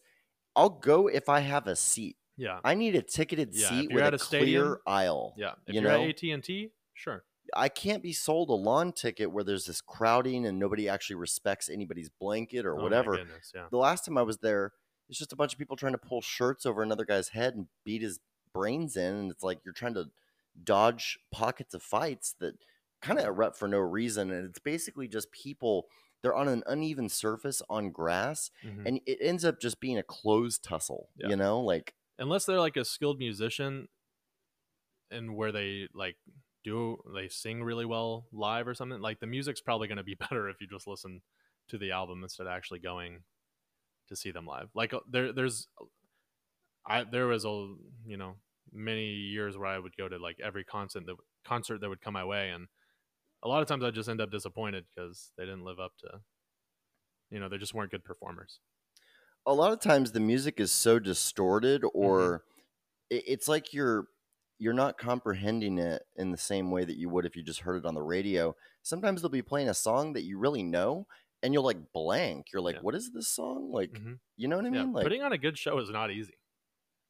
I'll go if I have a seat. yeah, I need a ticketed Yeah, seat with a, a clear aisle. yeah. If you you're know? at AT and T, sure. I can't be sold a lawn ticket where there's this crowding and nobody actually respects anybody's blanket or Oh whatever. goodness, yeah. The last time I was there, it's just a bunch of people trying to pull shirts over another guy's head and beat his brains in, and it's like you're trying to dodge pockets of fights that kind of erupt for no reason, and it's basically just people. They're on an uneven surface on grass, Mhm. and it ends up just being a closed tussle. Yeah. You know, like unless they're like a skilled musician and where they like do they sing really well live or something like the music's probably going to be better if you just listen to the album instead of actually going to see them live like uh, there there's i there was a you know many years where i would go to like every concert that concert that would come my way and a lot of times i just end up disappointed because they didn't live up to you know they just weren't good performers a lot of times the music is so distorted Mm-hmm. or it, it's like you're you're not comprehending it in the same way that you would if you just heard it on the radio. Sometimes they'll be playing a song that you really know and you'll like blank. You're like Yeah. what is this song? Like Mhm. you know what i yeah mean? Like putting on a good show is not easy.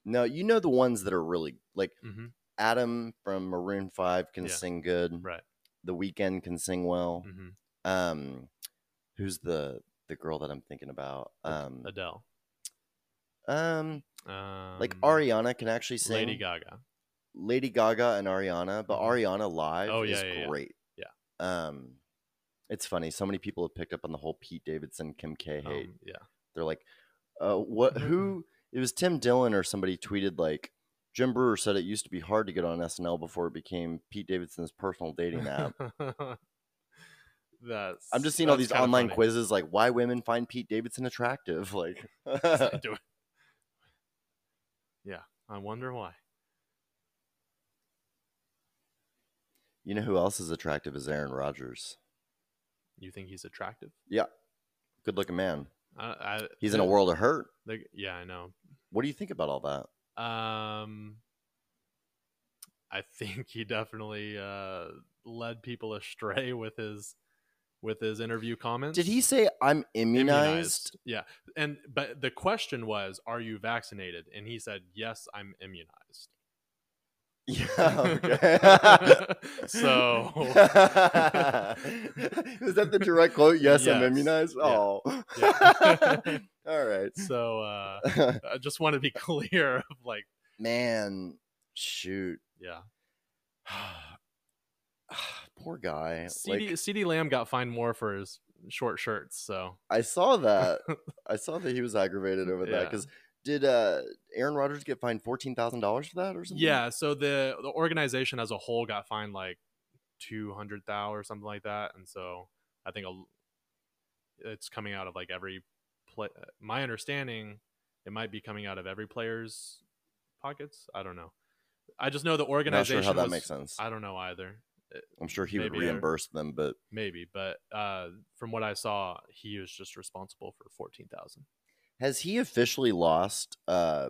No you know the ones that are really like hmm adam from maroon 5 can Yeah. sing good. Right. The Weeknd can sing well. Hmm um who's the the girl that i'm thinking about? Um adele. um um, like ariana can actually sing. Lady Gaga. Lady Gaga and Ariana, but Mhm. Ariana live Oh, yeah, is yeah, yeah. great. Yeah. Um, it's funny. So many people have picked up on the whole Pete Davidson, Kim K hate. Um, yeah, They're like, uh, what? Who? It was Tim Dillon or somebody tweeted like, Jim Breuer said it used to be hard to get on SNL before it became Pete Davidson's personal dating app. that's. I'm just seeing all these online funny. quizzes like why women find Pete Davidson attractive. Like, Yeah, I wonder why. You know who else is attractive is Aaron Rodgers. You think he's attractive? Yeah, good looking man. I, I, He's in a world of hurt. the- yeah, I know. What do you think about all that? Um, I think he definitely uh, led people astray with his with his interview comments. Did he say I'm immunized? Yeah, and but the question was, "Are you vaccinated?" And he said, "Yes, I'm immunized." Yeah. Okay. So- is that the direct quote? Yes, I'm immunized. Yeah. Oh. Yeah. all right. So uh, I just want to be clear of like, Man, shoot. yeah, Poor guy. CD, Like, CeeDee Lamb got fined more for his short shirts. So I saw that. I saw that he was aggravated over that because did uh, Aaron Rodgers get fined fourteen thousand dollars for that or something? yeah, so the the organization as a whole got fined like two hundred thou or something like that, and so I think a, it's coming out of like every play. My understanding, it might be coming out of every player's pockets. I don't know. I just know the Not organization. sure how that was- makes sense. I don't know either. I'm sure he would maybe they're- reimburse them, but Maybe, but uh, from what I saw, he was just responsible for fourteen thousand. Has he officially lost? Uh,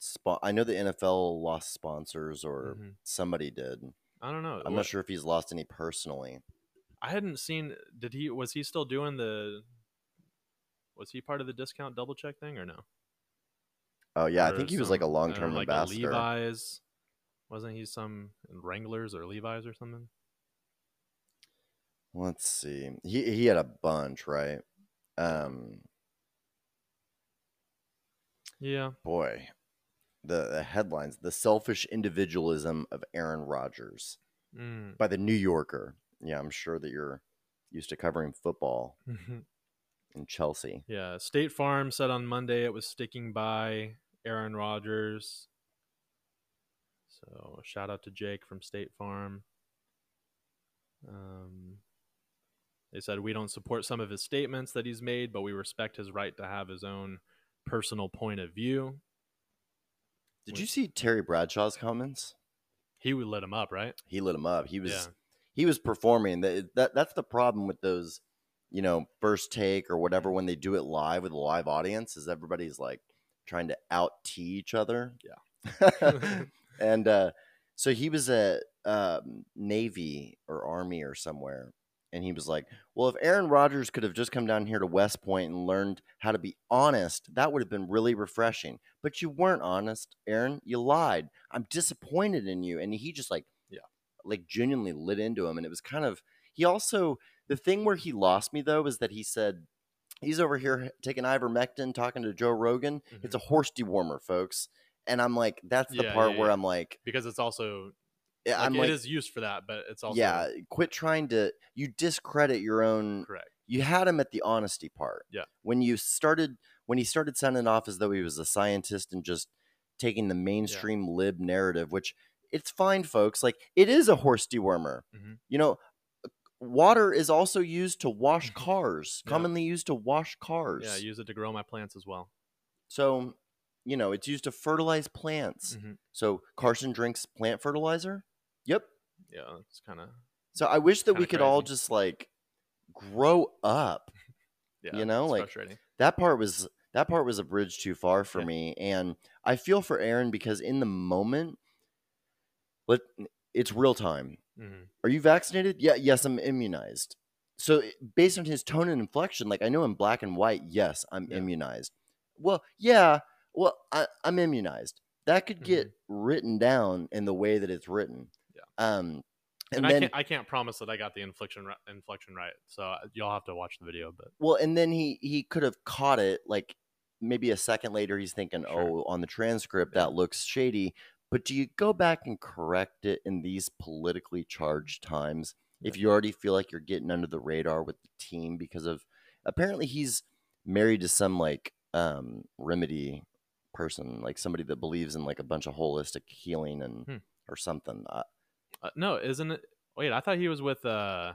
spo- I know the NFL lost sponsors, or Mhm. somebody did. I don't know. I'm not sure if he's lost any personally. I hadn't seen. Did he? Was he still doing the? Was he part of the discount double check thing or no? Oh yeah, I think he was like a long term like ambassador. Levi's. Wasn't he some Wranglers or Levi's or something? Let's see. He he had a bunch, right? Um, Yeah. boy, the, the headlines: the selfish individualism of Aaron Rodgers Mm. by the New Yorker. Yeah, I'm sure that you're used to covering football in Chelsea. yeah. State Farm said on Monday it was sticking by Aaron Rodgers. So shout out to Jake from State Farm. Um, they said we don't support some of his statements that he's made, but we respect his right to have his own personal point of view. Did you see Terry Bradshaw's comments? He would lit him up, right? He lit him up. He was Yeah. he was performing. That, that that's the problem with those, you know, first take or whatever when they do it live with a live audience is everybody's like trying to out tee each other. Yeah. and uh, so he was at um, Navy or Army or somewhere, and he was like, "Well, if Aaron Rodgers could have just come down here to West Point and learned how to be honest, that would have been really refreshing. But you weren't honest, Aaron. You lied. I'm disappointed in you." And he just like, Yeah. like genuinely lit into him, and it was kind of. He also the thing where he lost me though is that he said. He's over here taking ivermectin, talking to Joe Rogan. It's mm-hmm. a horse dewormer, folks. And I'm like, that's the Yeah, part yeah, where yeah. I'm like, because it's also like, I'm it like, is used for that, but it's also yeah, quit trying to. You discredit your own. correct. You had him at the honesty part. Yeah. When you started, when he started sounding off as though he was a scientist and just taking the mainstream lib narrative, which it's fine, folks. Like it is a horse dewormer. Mhm. You know, water is also used to wash cars. Yeah. Commonly used to wash cars. Yeah, I use it to grow my plants as well. so, you know, it's used to fertilize plants. Mhm. So Carson drinks plant fertilizer. Yep. Yeah, it's kind of So I wish that we could all just like grow up. yeah. You know, like. That part was that part was a bridge too far for Yeah. me, and I feel for Aaron because in the moment, let it's real time. Mhm. Are you vaccinated? Yeah, yes, I'm immunized. So based on his tone and inflection, like I know in black and white, yes, I'm Yeah. immunized. Well, yeah, well, I, I'm immunized. That could get written down in the way that it's written. Yeah. Um, And, and, I can't I can't promise that I got the inflection inflection right. So uh, you'll have to watch the video, but Well, and then he he could have caught it like maybe a second later. He's thinking, Sure. "Oh, on the transcript Yeah. that looks shady." But do you go back and correct it in these politically charged times if you already feel like you're getting under the radar with the team because of apparently he's married to some like um, remedy person, like somebody that believes in like a bunch of holistic healing and Hmm. or something. Uh, Uh, no, isn't it? Wait, I thought he was with uh,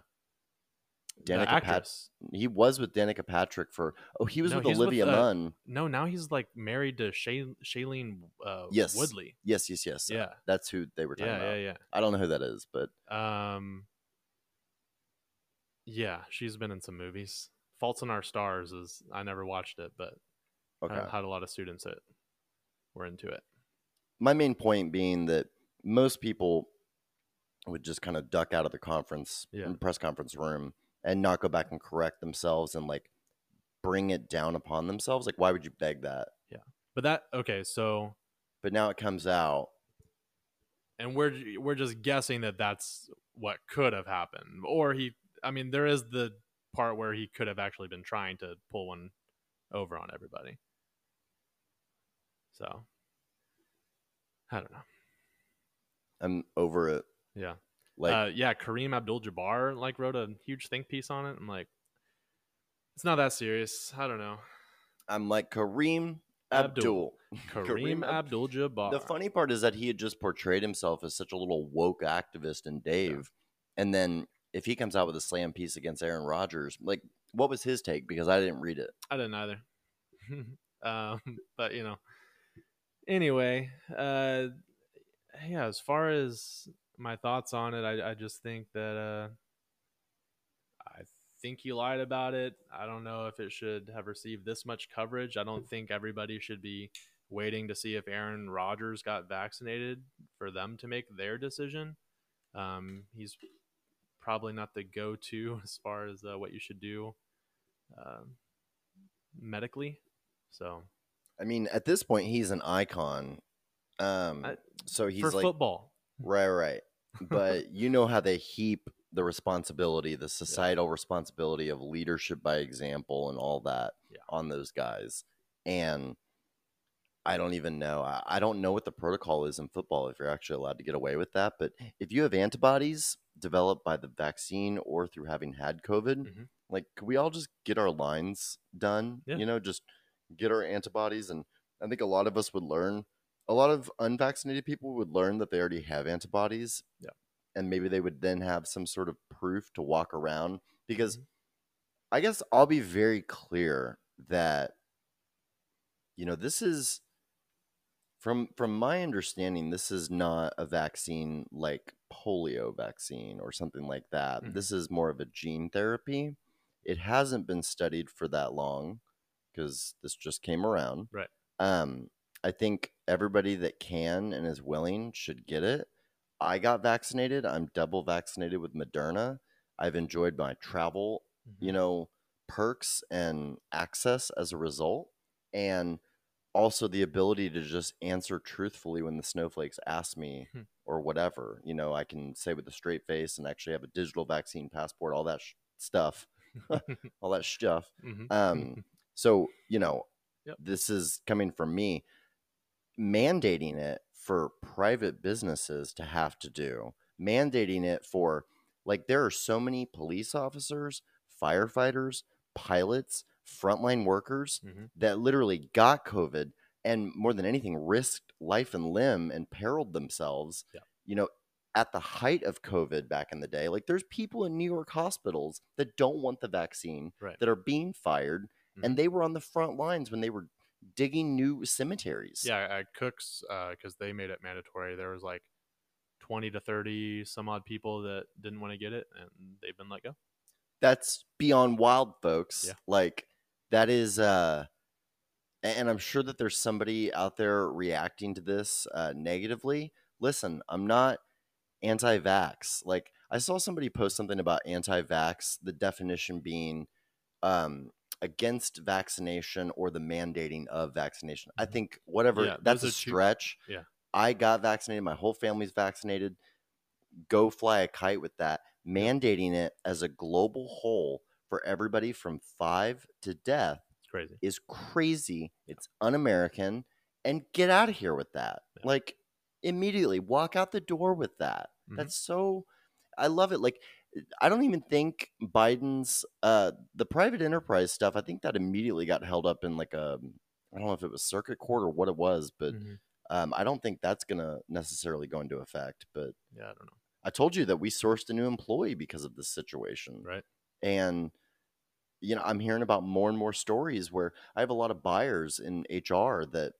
Danica Pat- he was with Danica Patrick for oh he was No, with he's with, Olivia uh, Munn. No, now he's like married to Shay- Shailene uh, Yes. Woodley. Yes, yes, yes. Yeah, that's who they were talking yeah, about. yeah, I don't know who that is, but. Um, yeah, she's been in some movies. Faults in Our Stars is I never watched it, but okay. I had a lot of students that were into it. my main point being that most people would just kind of duck out of the conference Yeah. press conference room and not go back and correct themselves and like bring it down upon themselves like why would you beg that Yeah, But that okay, so but now it comes out and we're we're just guessing that that's what could have happened, or he. I mean, there is the part where he could have actually been trying to pull one over on everybody. So I don't know. i'm over it Yeah. like uh, yeah, Kareem Abdul-Jabbar like wrote a huge think piece on it. I'm like, it's not that serious. I don't know. i'm like kareem Abdul. abdul Kareem, Ab- Abdul-Jabbar. the funny part is that he had just portrayed himself as such a little woke activist in dave and then if he comes out with a slam piece against aaron Rodgers, like what was his take because i didn't read it I didn't either. um, but you know, anyway, uh, yeah. As far as my thoughts on it, I, I just think that uh, I think he lied about it. I don't know if it should have received this much coverage. I don't think everybody should be waiting to see if Aaron Rodgers got vaccinated for them to make their decision. Um, he's probably not the go-to as far as uh, what you should do. Um, medically. So I mean, at this point, he's an icon. Um, I- so he's for like, football, right, right. But you know how they heap the responsibility, the societal responsibility of leadership by example and all that Yeah. on those guys. And I don't even know. I, I don't know what the protocol is in football if you're actually allowed to get away with that. But if you have antibodies developed by the vaccine or through having had COVID, Mhm. like, could we all just get our lines done? Yeah. You know, just get our antibodies. And I think a lot of us would learn, a lot of unvaccinated people would learn that they already have antibodies. Yeah. And maybe they would then have some sort of proof to walk around. Because Mhm. I guess I'll be very clear that, you know, this is. From from my understanding, this is not a vaccine like polio vaccine or something like that. Mhm. This is more of a gene therapy. It hasn't been studied for that long because this just came around. Right. Um, I think everybody that can and is willing should get it. I got vaccinated. I'm double vaccinated with Moderna. I've enjoyed my travel, Mm-hmm. you know, perks and access as a result. And also the ability to just answer truthfully when the snowflakes ask me Hmm. or whatever. You know, I can say with a straight face and actually have a digital vaccine passport, all that sh- stuff, all that stuff. Mhm. Um, so you know, Yep. this is coming from me mandating it for private businesses to have to do, mandating it for like there are so many police officers, firefighters, pilots, frontline workers Mhm. that literally got COVID and more than anything risked life and limb and periled themselves. Yeah. You know, at the height of COVID back in the day, like there's people in New York hospitals that don't want the vaccine Right. that are being fired, And they were on the front lines when they were digging new cemeteries. yeah, at Cooks because they made it mandatory. There was like twenty to thirty some odd people that didn't want to get it, and they've been let go. that's beyond wild folks Yeah. like that is uh and i'm sure that there's somebody out there reacting to this uh negatively listen i'm not anti-vax like i saw somebody post something about anti-vax the definition being um against vaccination or the mandating of vaccination i Mhm. think whatever Yeah, that's a are two- stretch yeah. i got vaccinated my whole family's vaccinated go fly a kite with that mandating it as a global whole for everybody from five to death It's crazy. is crazy. It's un American. And get out of here with that. Yeah. Like, immediately walk out the door with that. Mhm. That's so. I love it. Like, I don't even think Biden's uh the private enterprise stuff. I think that immediately got held up in like a I don't know if it was circuit court or what it was, but Mhm. um, I don't think that's gonna necessarily go into effect. But Yeah, I don't know. I told you that we sourced a new employee because of this situation, Right. and you know I'm hearing about more and more stories where I have a lot of buyers in HR that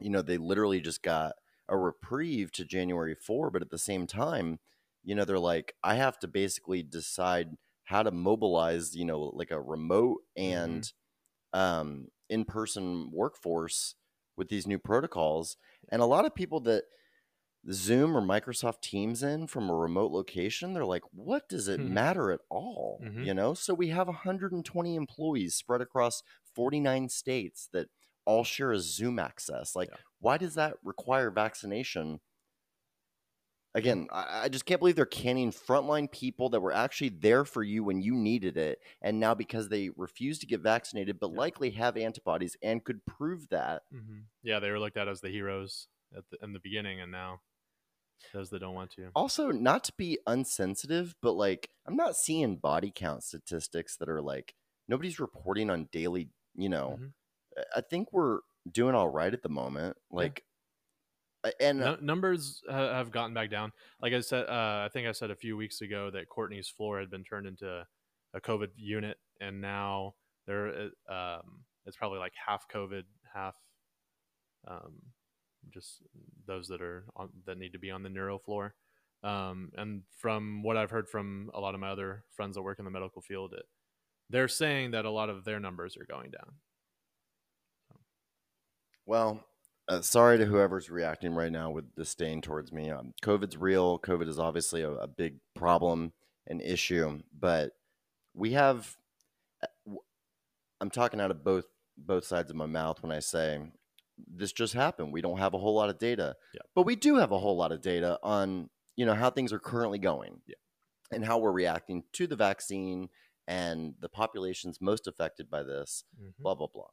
you know they literally just got a reprieve to January 4, but at the same time, you know they're like I have to basically decide how to mobilize, you know, like a remote and um, in-person workforce with these new protocols, and a lot of people that Zoom or Microsoft Teams in from a remote location, they're like, what does it Mhm. matter at all? Mhm. You know, so we have 120 employees spread across 49 states that all share a Zoom access. Like, Yeah. why does that require vaccination? Again, I, I just can't believe they're canning frontline people that were actually there for you when you needed it. And now because they refuse to get vaccinated, but Yeah. likely have antibodies and could prove that, hmm Yeah, they were looked at as the heroes at the, in the beginning, and now those that don't want to. also not to be unsensitive but like i'm not seeing body count statistics that are like nobody's reporting on daily you know Mhm. I- think we're doing all right at the moment like and uh, Nu- numbers ha- have gotten back down. Like I said, uh, I think I said a few weeks ago that Courtney's floor had been turned into a COVID unit, and now there, uh, um, it's probably like half COVID, half um, just those that are on, that need to be on the neuro floor. Um, and from what I've heard from a lot of my other friends that work in the medical field, it, they're saying that a lot of their numbers are going down. well uh, sorry to whoever's reacting right now with disdain towards me um, covid's real covid is obviously a, a big problem an issue but we have uh, i'm talking out of both both sides of my mouth when i say this just happened we don't have a whole lot of data Yeah. but we do have a whole lot of data on you know how things are currently going Yeah. and how we're reacting to the vaccine and the populations most affected by this Mhm. blah blah blah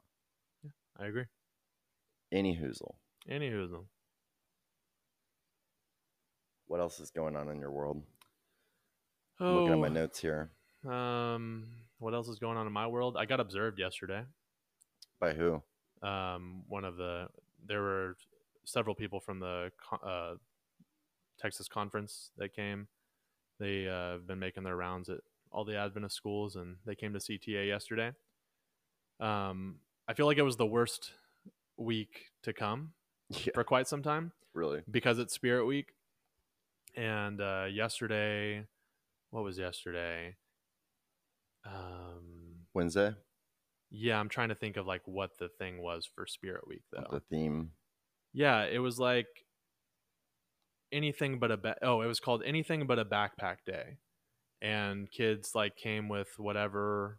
Yeah, I agree. Any hoozle Anywho, what else is going on in your world oh, I'm looking at my notes here Um, what else is going on in my world? I got observed yesterday. by who Um, one of the there were several people from the uh, Texas conference that came. They uh, have been making their rounds at all the Adventist schools, and they came to CTA yesterday. Um, I feel like it was the worst week to come yeah for quite some time really because it's Spirit Week. And uh, yesterday, what was yesterday? Um, wednesday yeah, I'm trying to think of like what the thing was for Spirit Week though. the theme Yeah, it was like anything but a ba- oh, it was called anything but a backpack day, and kids like came with whatever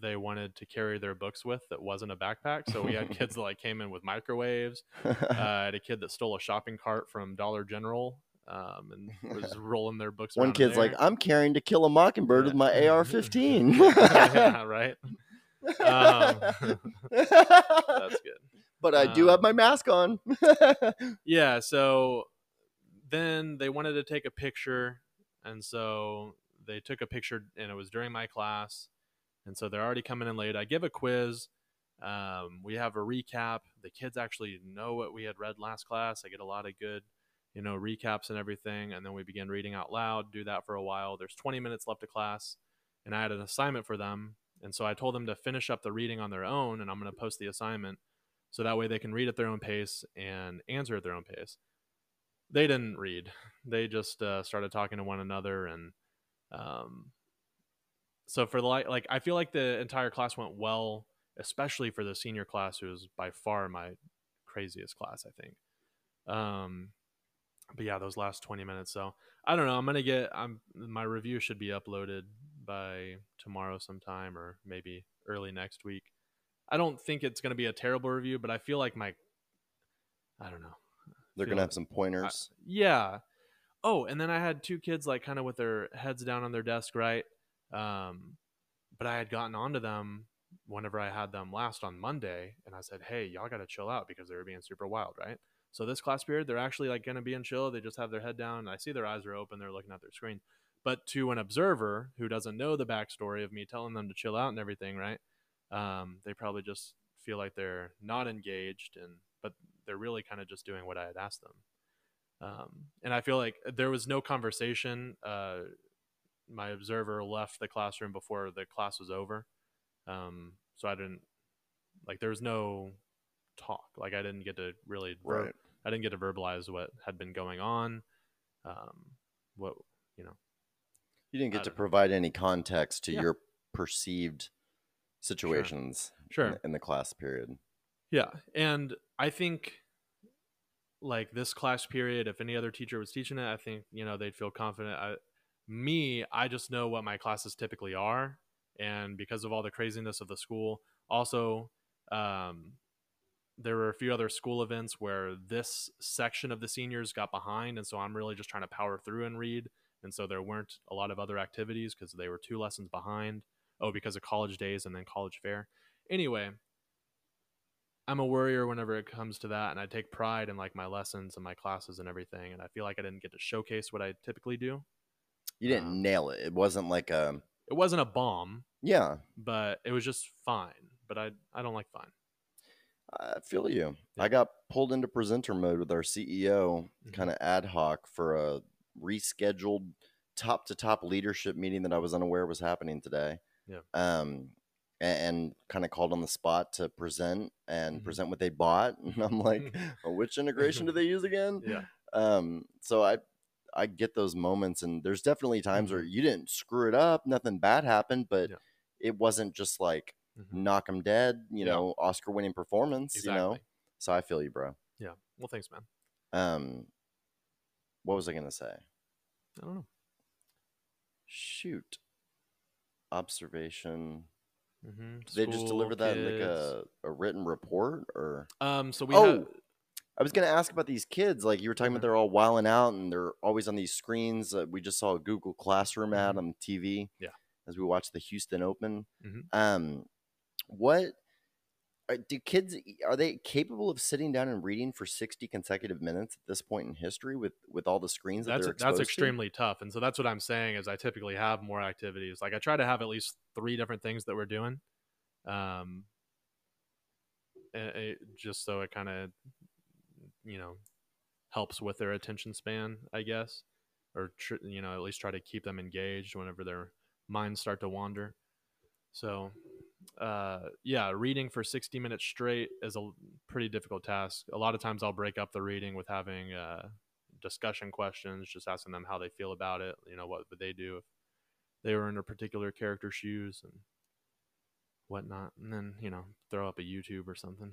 they wanted to carry their books with that wasn't a backpack. So we had kids that like came in with microwaves. Uh, I had a kid that stole a shopping cart from Dollar General um, and was rolling their books. One kid's like. I'm carrying to kill a mockingbird with my AR-15. yeah, right. Um, That's good. but I do have um, my mask on. Yeah, so then they wanted to take a picture, and so they took a picture, and it was during my class, and so they're already coming in late. I give a quiz. Um, we have a recap. The kids actually know what we had read last class. I get a lot of good, you know, recaps and everything, and then we begin reading out loud. Do that for a while. There's 20 minutes left of class, and I had an assignment for them, and so I told them to finish up the reading on their own, and I'm going to post the assignment so that way they can read at their own pace and answer at their own pace. They didn't read; they just uh, started talking to one another, and um, so for the like, like I feel like the entire class went well, especially for the senior class, who was by far my craziest class, I think. Um, but yeah, those last twenty minutes. So I don't know. I'm gonna get. I'm my review should be uploaded by tomorrow sometime, or maybe early next week. I don't think it's going to be a terrible review, but I feel like my, I don't know. They're gonna like- have some pointers. Yeah. Oh, and then I had two kids like kind of with their heads down on their desk, right? Um, but I had gotten onto them whenever I had them last on Monday, and I said, "Hey, y'all got to chill out because they were being super wild, right?" So this class period, they're actually like going to be in chill. They just have their head down. I see their eyes are open. They're looking at their screen. But to an observer who doesn't know the backstory of me telling them to chill out and everything, right? Um, they probably just feel like they're not engaged and but they're really kind of just doing what I had asked them. Um, and I feel like there was no conversation. Uh, my observer left the classroom before the class was over, um, so I didn't like there was no talk. Like I didn't get to really ver- Right. I didn't get to verbalize what had been going on. Um, what you know, You didn't get to know. provide any context to Yeah. your perceived situations Sure. in, in the class period. Yeah, and I think like this class period, if any other teacher was teaching it, I think you know they'd feel confident. I, me, I just know what my classes typically are, and because of all the craziness of the school, also um, there were a few other school events where this section of the seniors got behind, and so I'm really just trying to power through and read, and so there weren't a lot of other activities because they were two lessons behind. Oh, because of college days and then college fair. Anyway, I'm a worrier whenever it comes to that, and I take pride in like my lessons and my classes and everything. And I feel like I didn't get to showcase what I typically do. You didn't Um, nail it. It wasn't like a It wasn't a bomb, yeah. but it was just fine. But I I don't like fine. I feel you. Yeah. I got pulled into presenter mode with our CEO, Mhm. kind of ad hoc for a rescheduled top to top leadership meeting that I was unaware was happening today. Yeah. Um, a- and, kind of called on the spot to present and Mhm. present what they bought. And I'm like, "Oh, which integration do they use again? Yeah, Um, so I I get those moments, and there's definitely times where you didn't screw it up, nothing bad happened, but Mm-hmm. Yeah. it wasn't just like Mhm. knock them dead, you Yeah. know, Oscar winning performance, you know. So I feel you, bro. Yeah. Well, thanks, man. Um, what was I gonna say? I don't know. Shoot, observation. Mm-hmm. Did they just deliver that in like a, a written report, or Um. So we. Oh, had- I was gonna ask about these kids. Like you were talking about, Mhm. they're all wilding out and they're always on these screens. Uh, we just saw a Google Classroom ad Mhm. on TV. Yeah. As we watched the Houston Open. Mhm. Um, what are, do kids are they capable of sitting down and reading for sixty consecutive minutes at this point in history with with all the screens that that's they're that's exposed to? extremely tough and so that's what i'm saying is i typically have more activities like i try to have at least three different things that we're doing um and it, just so it kind of you know helps with their attention span i guess or tr- you know at least try to keep them engaged whenever their minds start to wander so uh yeah reading for 60 minutes straight is a pretty difficult task a lot of times i'll break up the reading with having uh discussion questions, just asking them how they feel about it. You know, what would they do if they were in a particular character's shoes and whatnot, and then you know, throw up a YouTube or something.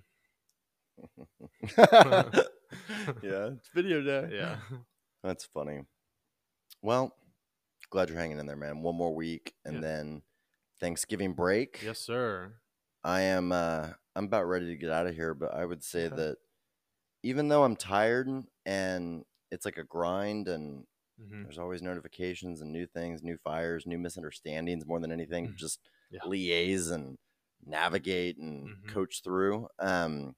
yeah, it's video day. Yeah, That's funny. Well, glad you're hanging in there, man. One more week and Yeah. then Thanksgiving break. yes, sir. I am uh I'm about ready to get out of here, but I would say Okay. that even though I'm tired and it's like a grind and hmm there's always notifications and new things, new fires, new misunderstandings more than anything, Mhm. just Yeah. liaise and navigate and Mhm. coach through. Um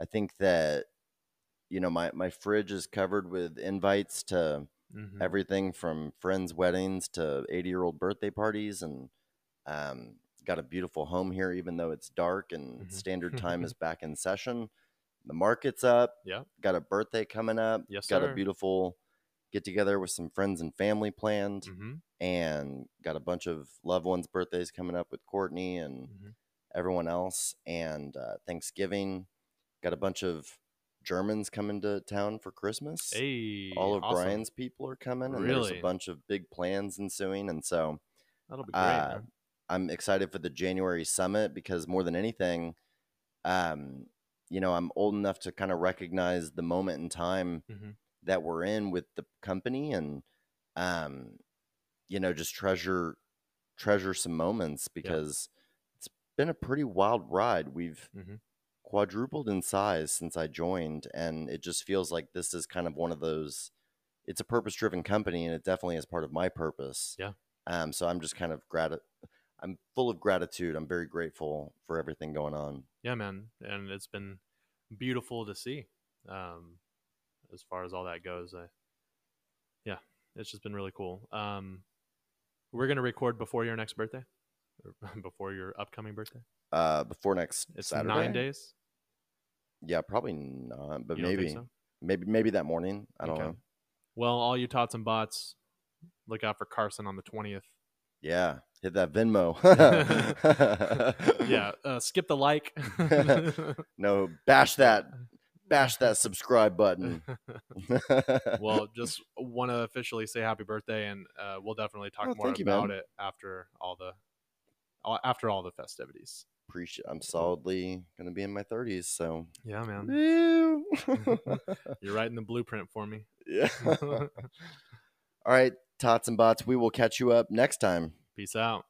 I think that you know my my fridge is covered with invites to hmm everything from friends' weddings to 80 year old birthday parties and um, got a beautiful home here even though it's dark and Mhm. standard time is back in session. The market's up. Yeah. got a birthday coming up. Yes, got a beautiful get together with some friends and family planned hmm and got a bunch of loved ones birthdays coming up with courtney and hmm everyone else and uh, thanksgiving got a bunch of germans coming to town for christmas Hey, all of awesome. Brian's people are coming, and there's a bunch of big plans ensuing. And so That'll be great. uh. I'm excited for the January summit because more than anything, um, you know, I'm old enough to kind of recognize the moment in time Mhm. that we're in with the company, and um, you know, just treasure treasure some moments because it's been a pretty wild ride. We've Mhm. Quadrupled in size since I joined, and it just feels like this is kind of one of those. It's a purpose-driven company, and it definitely is part of my purpose. Yeah. Um. So I'm just kind of grat. I'm full of gratitude. I'm very grateful for everything going on. Yeah, man, and it's been beautiful to see. Um, as far as all that goes, I, yeah, it's just been really cool. Um, we're gonna record before your next birthday. before your upcoming birthday? Uh, before next It's Saturday. nine days. Yeah, probably not, but You don't think maybe, so? maybe, maybe that morning. I don't Okay. know. Well, all you tots and bots, look out for Carson on the twentieth. Yeah, hit that Venmo. yeah, uh, skip the like. no, bash that, bash that subscribe button. well, just want to officially say happy birthday, and uh, we'll definitely talk Oh, more thank you, about it after all the after all the festivities. appreciate. I'm solidly gonna be in my 30s, so. Yeah, man, you're writing the blueprint for me. yeah. All right, tots and bots. We will catch you up next time. Peace out.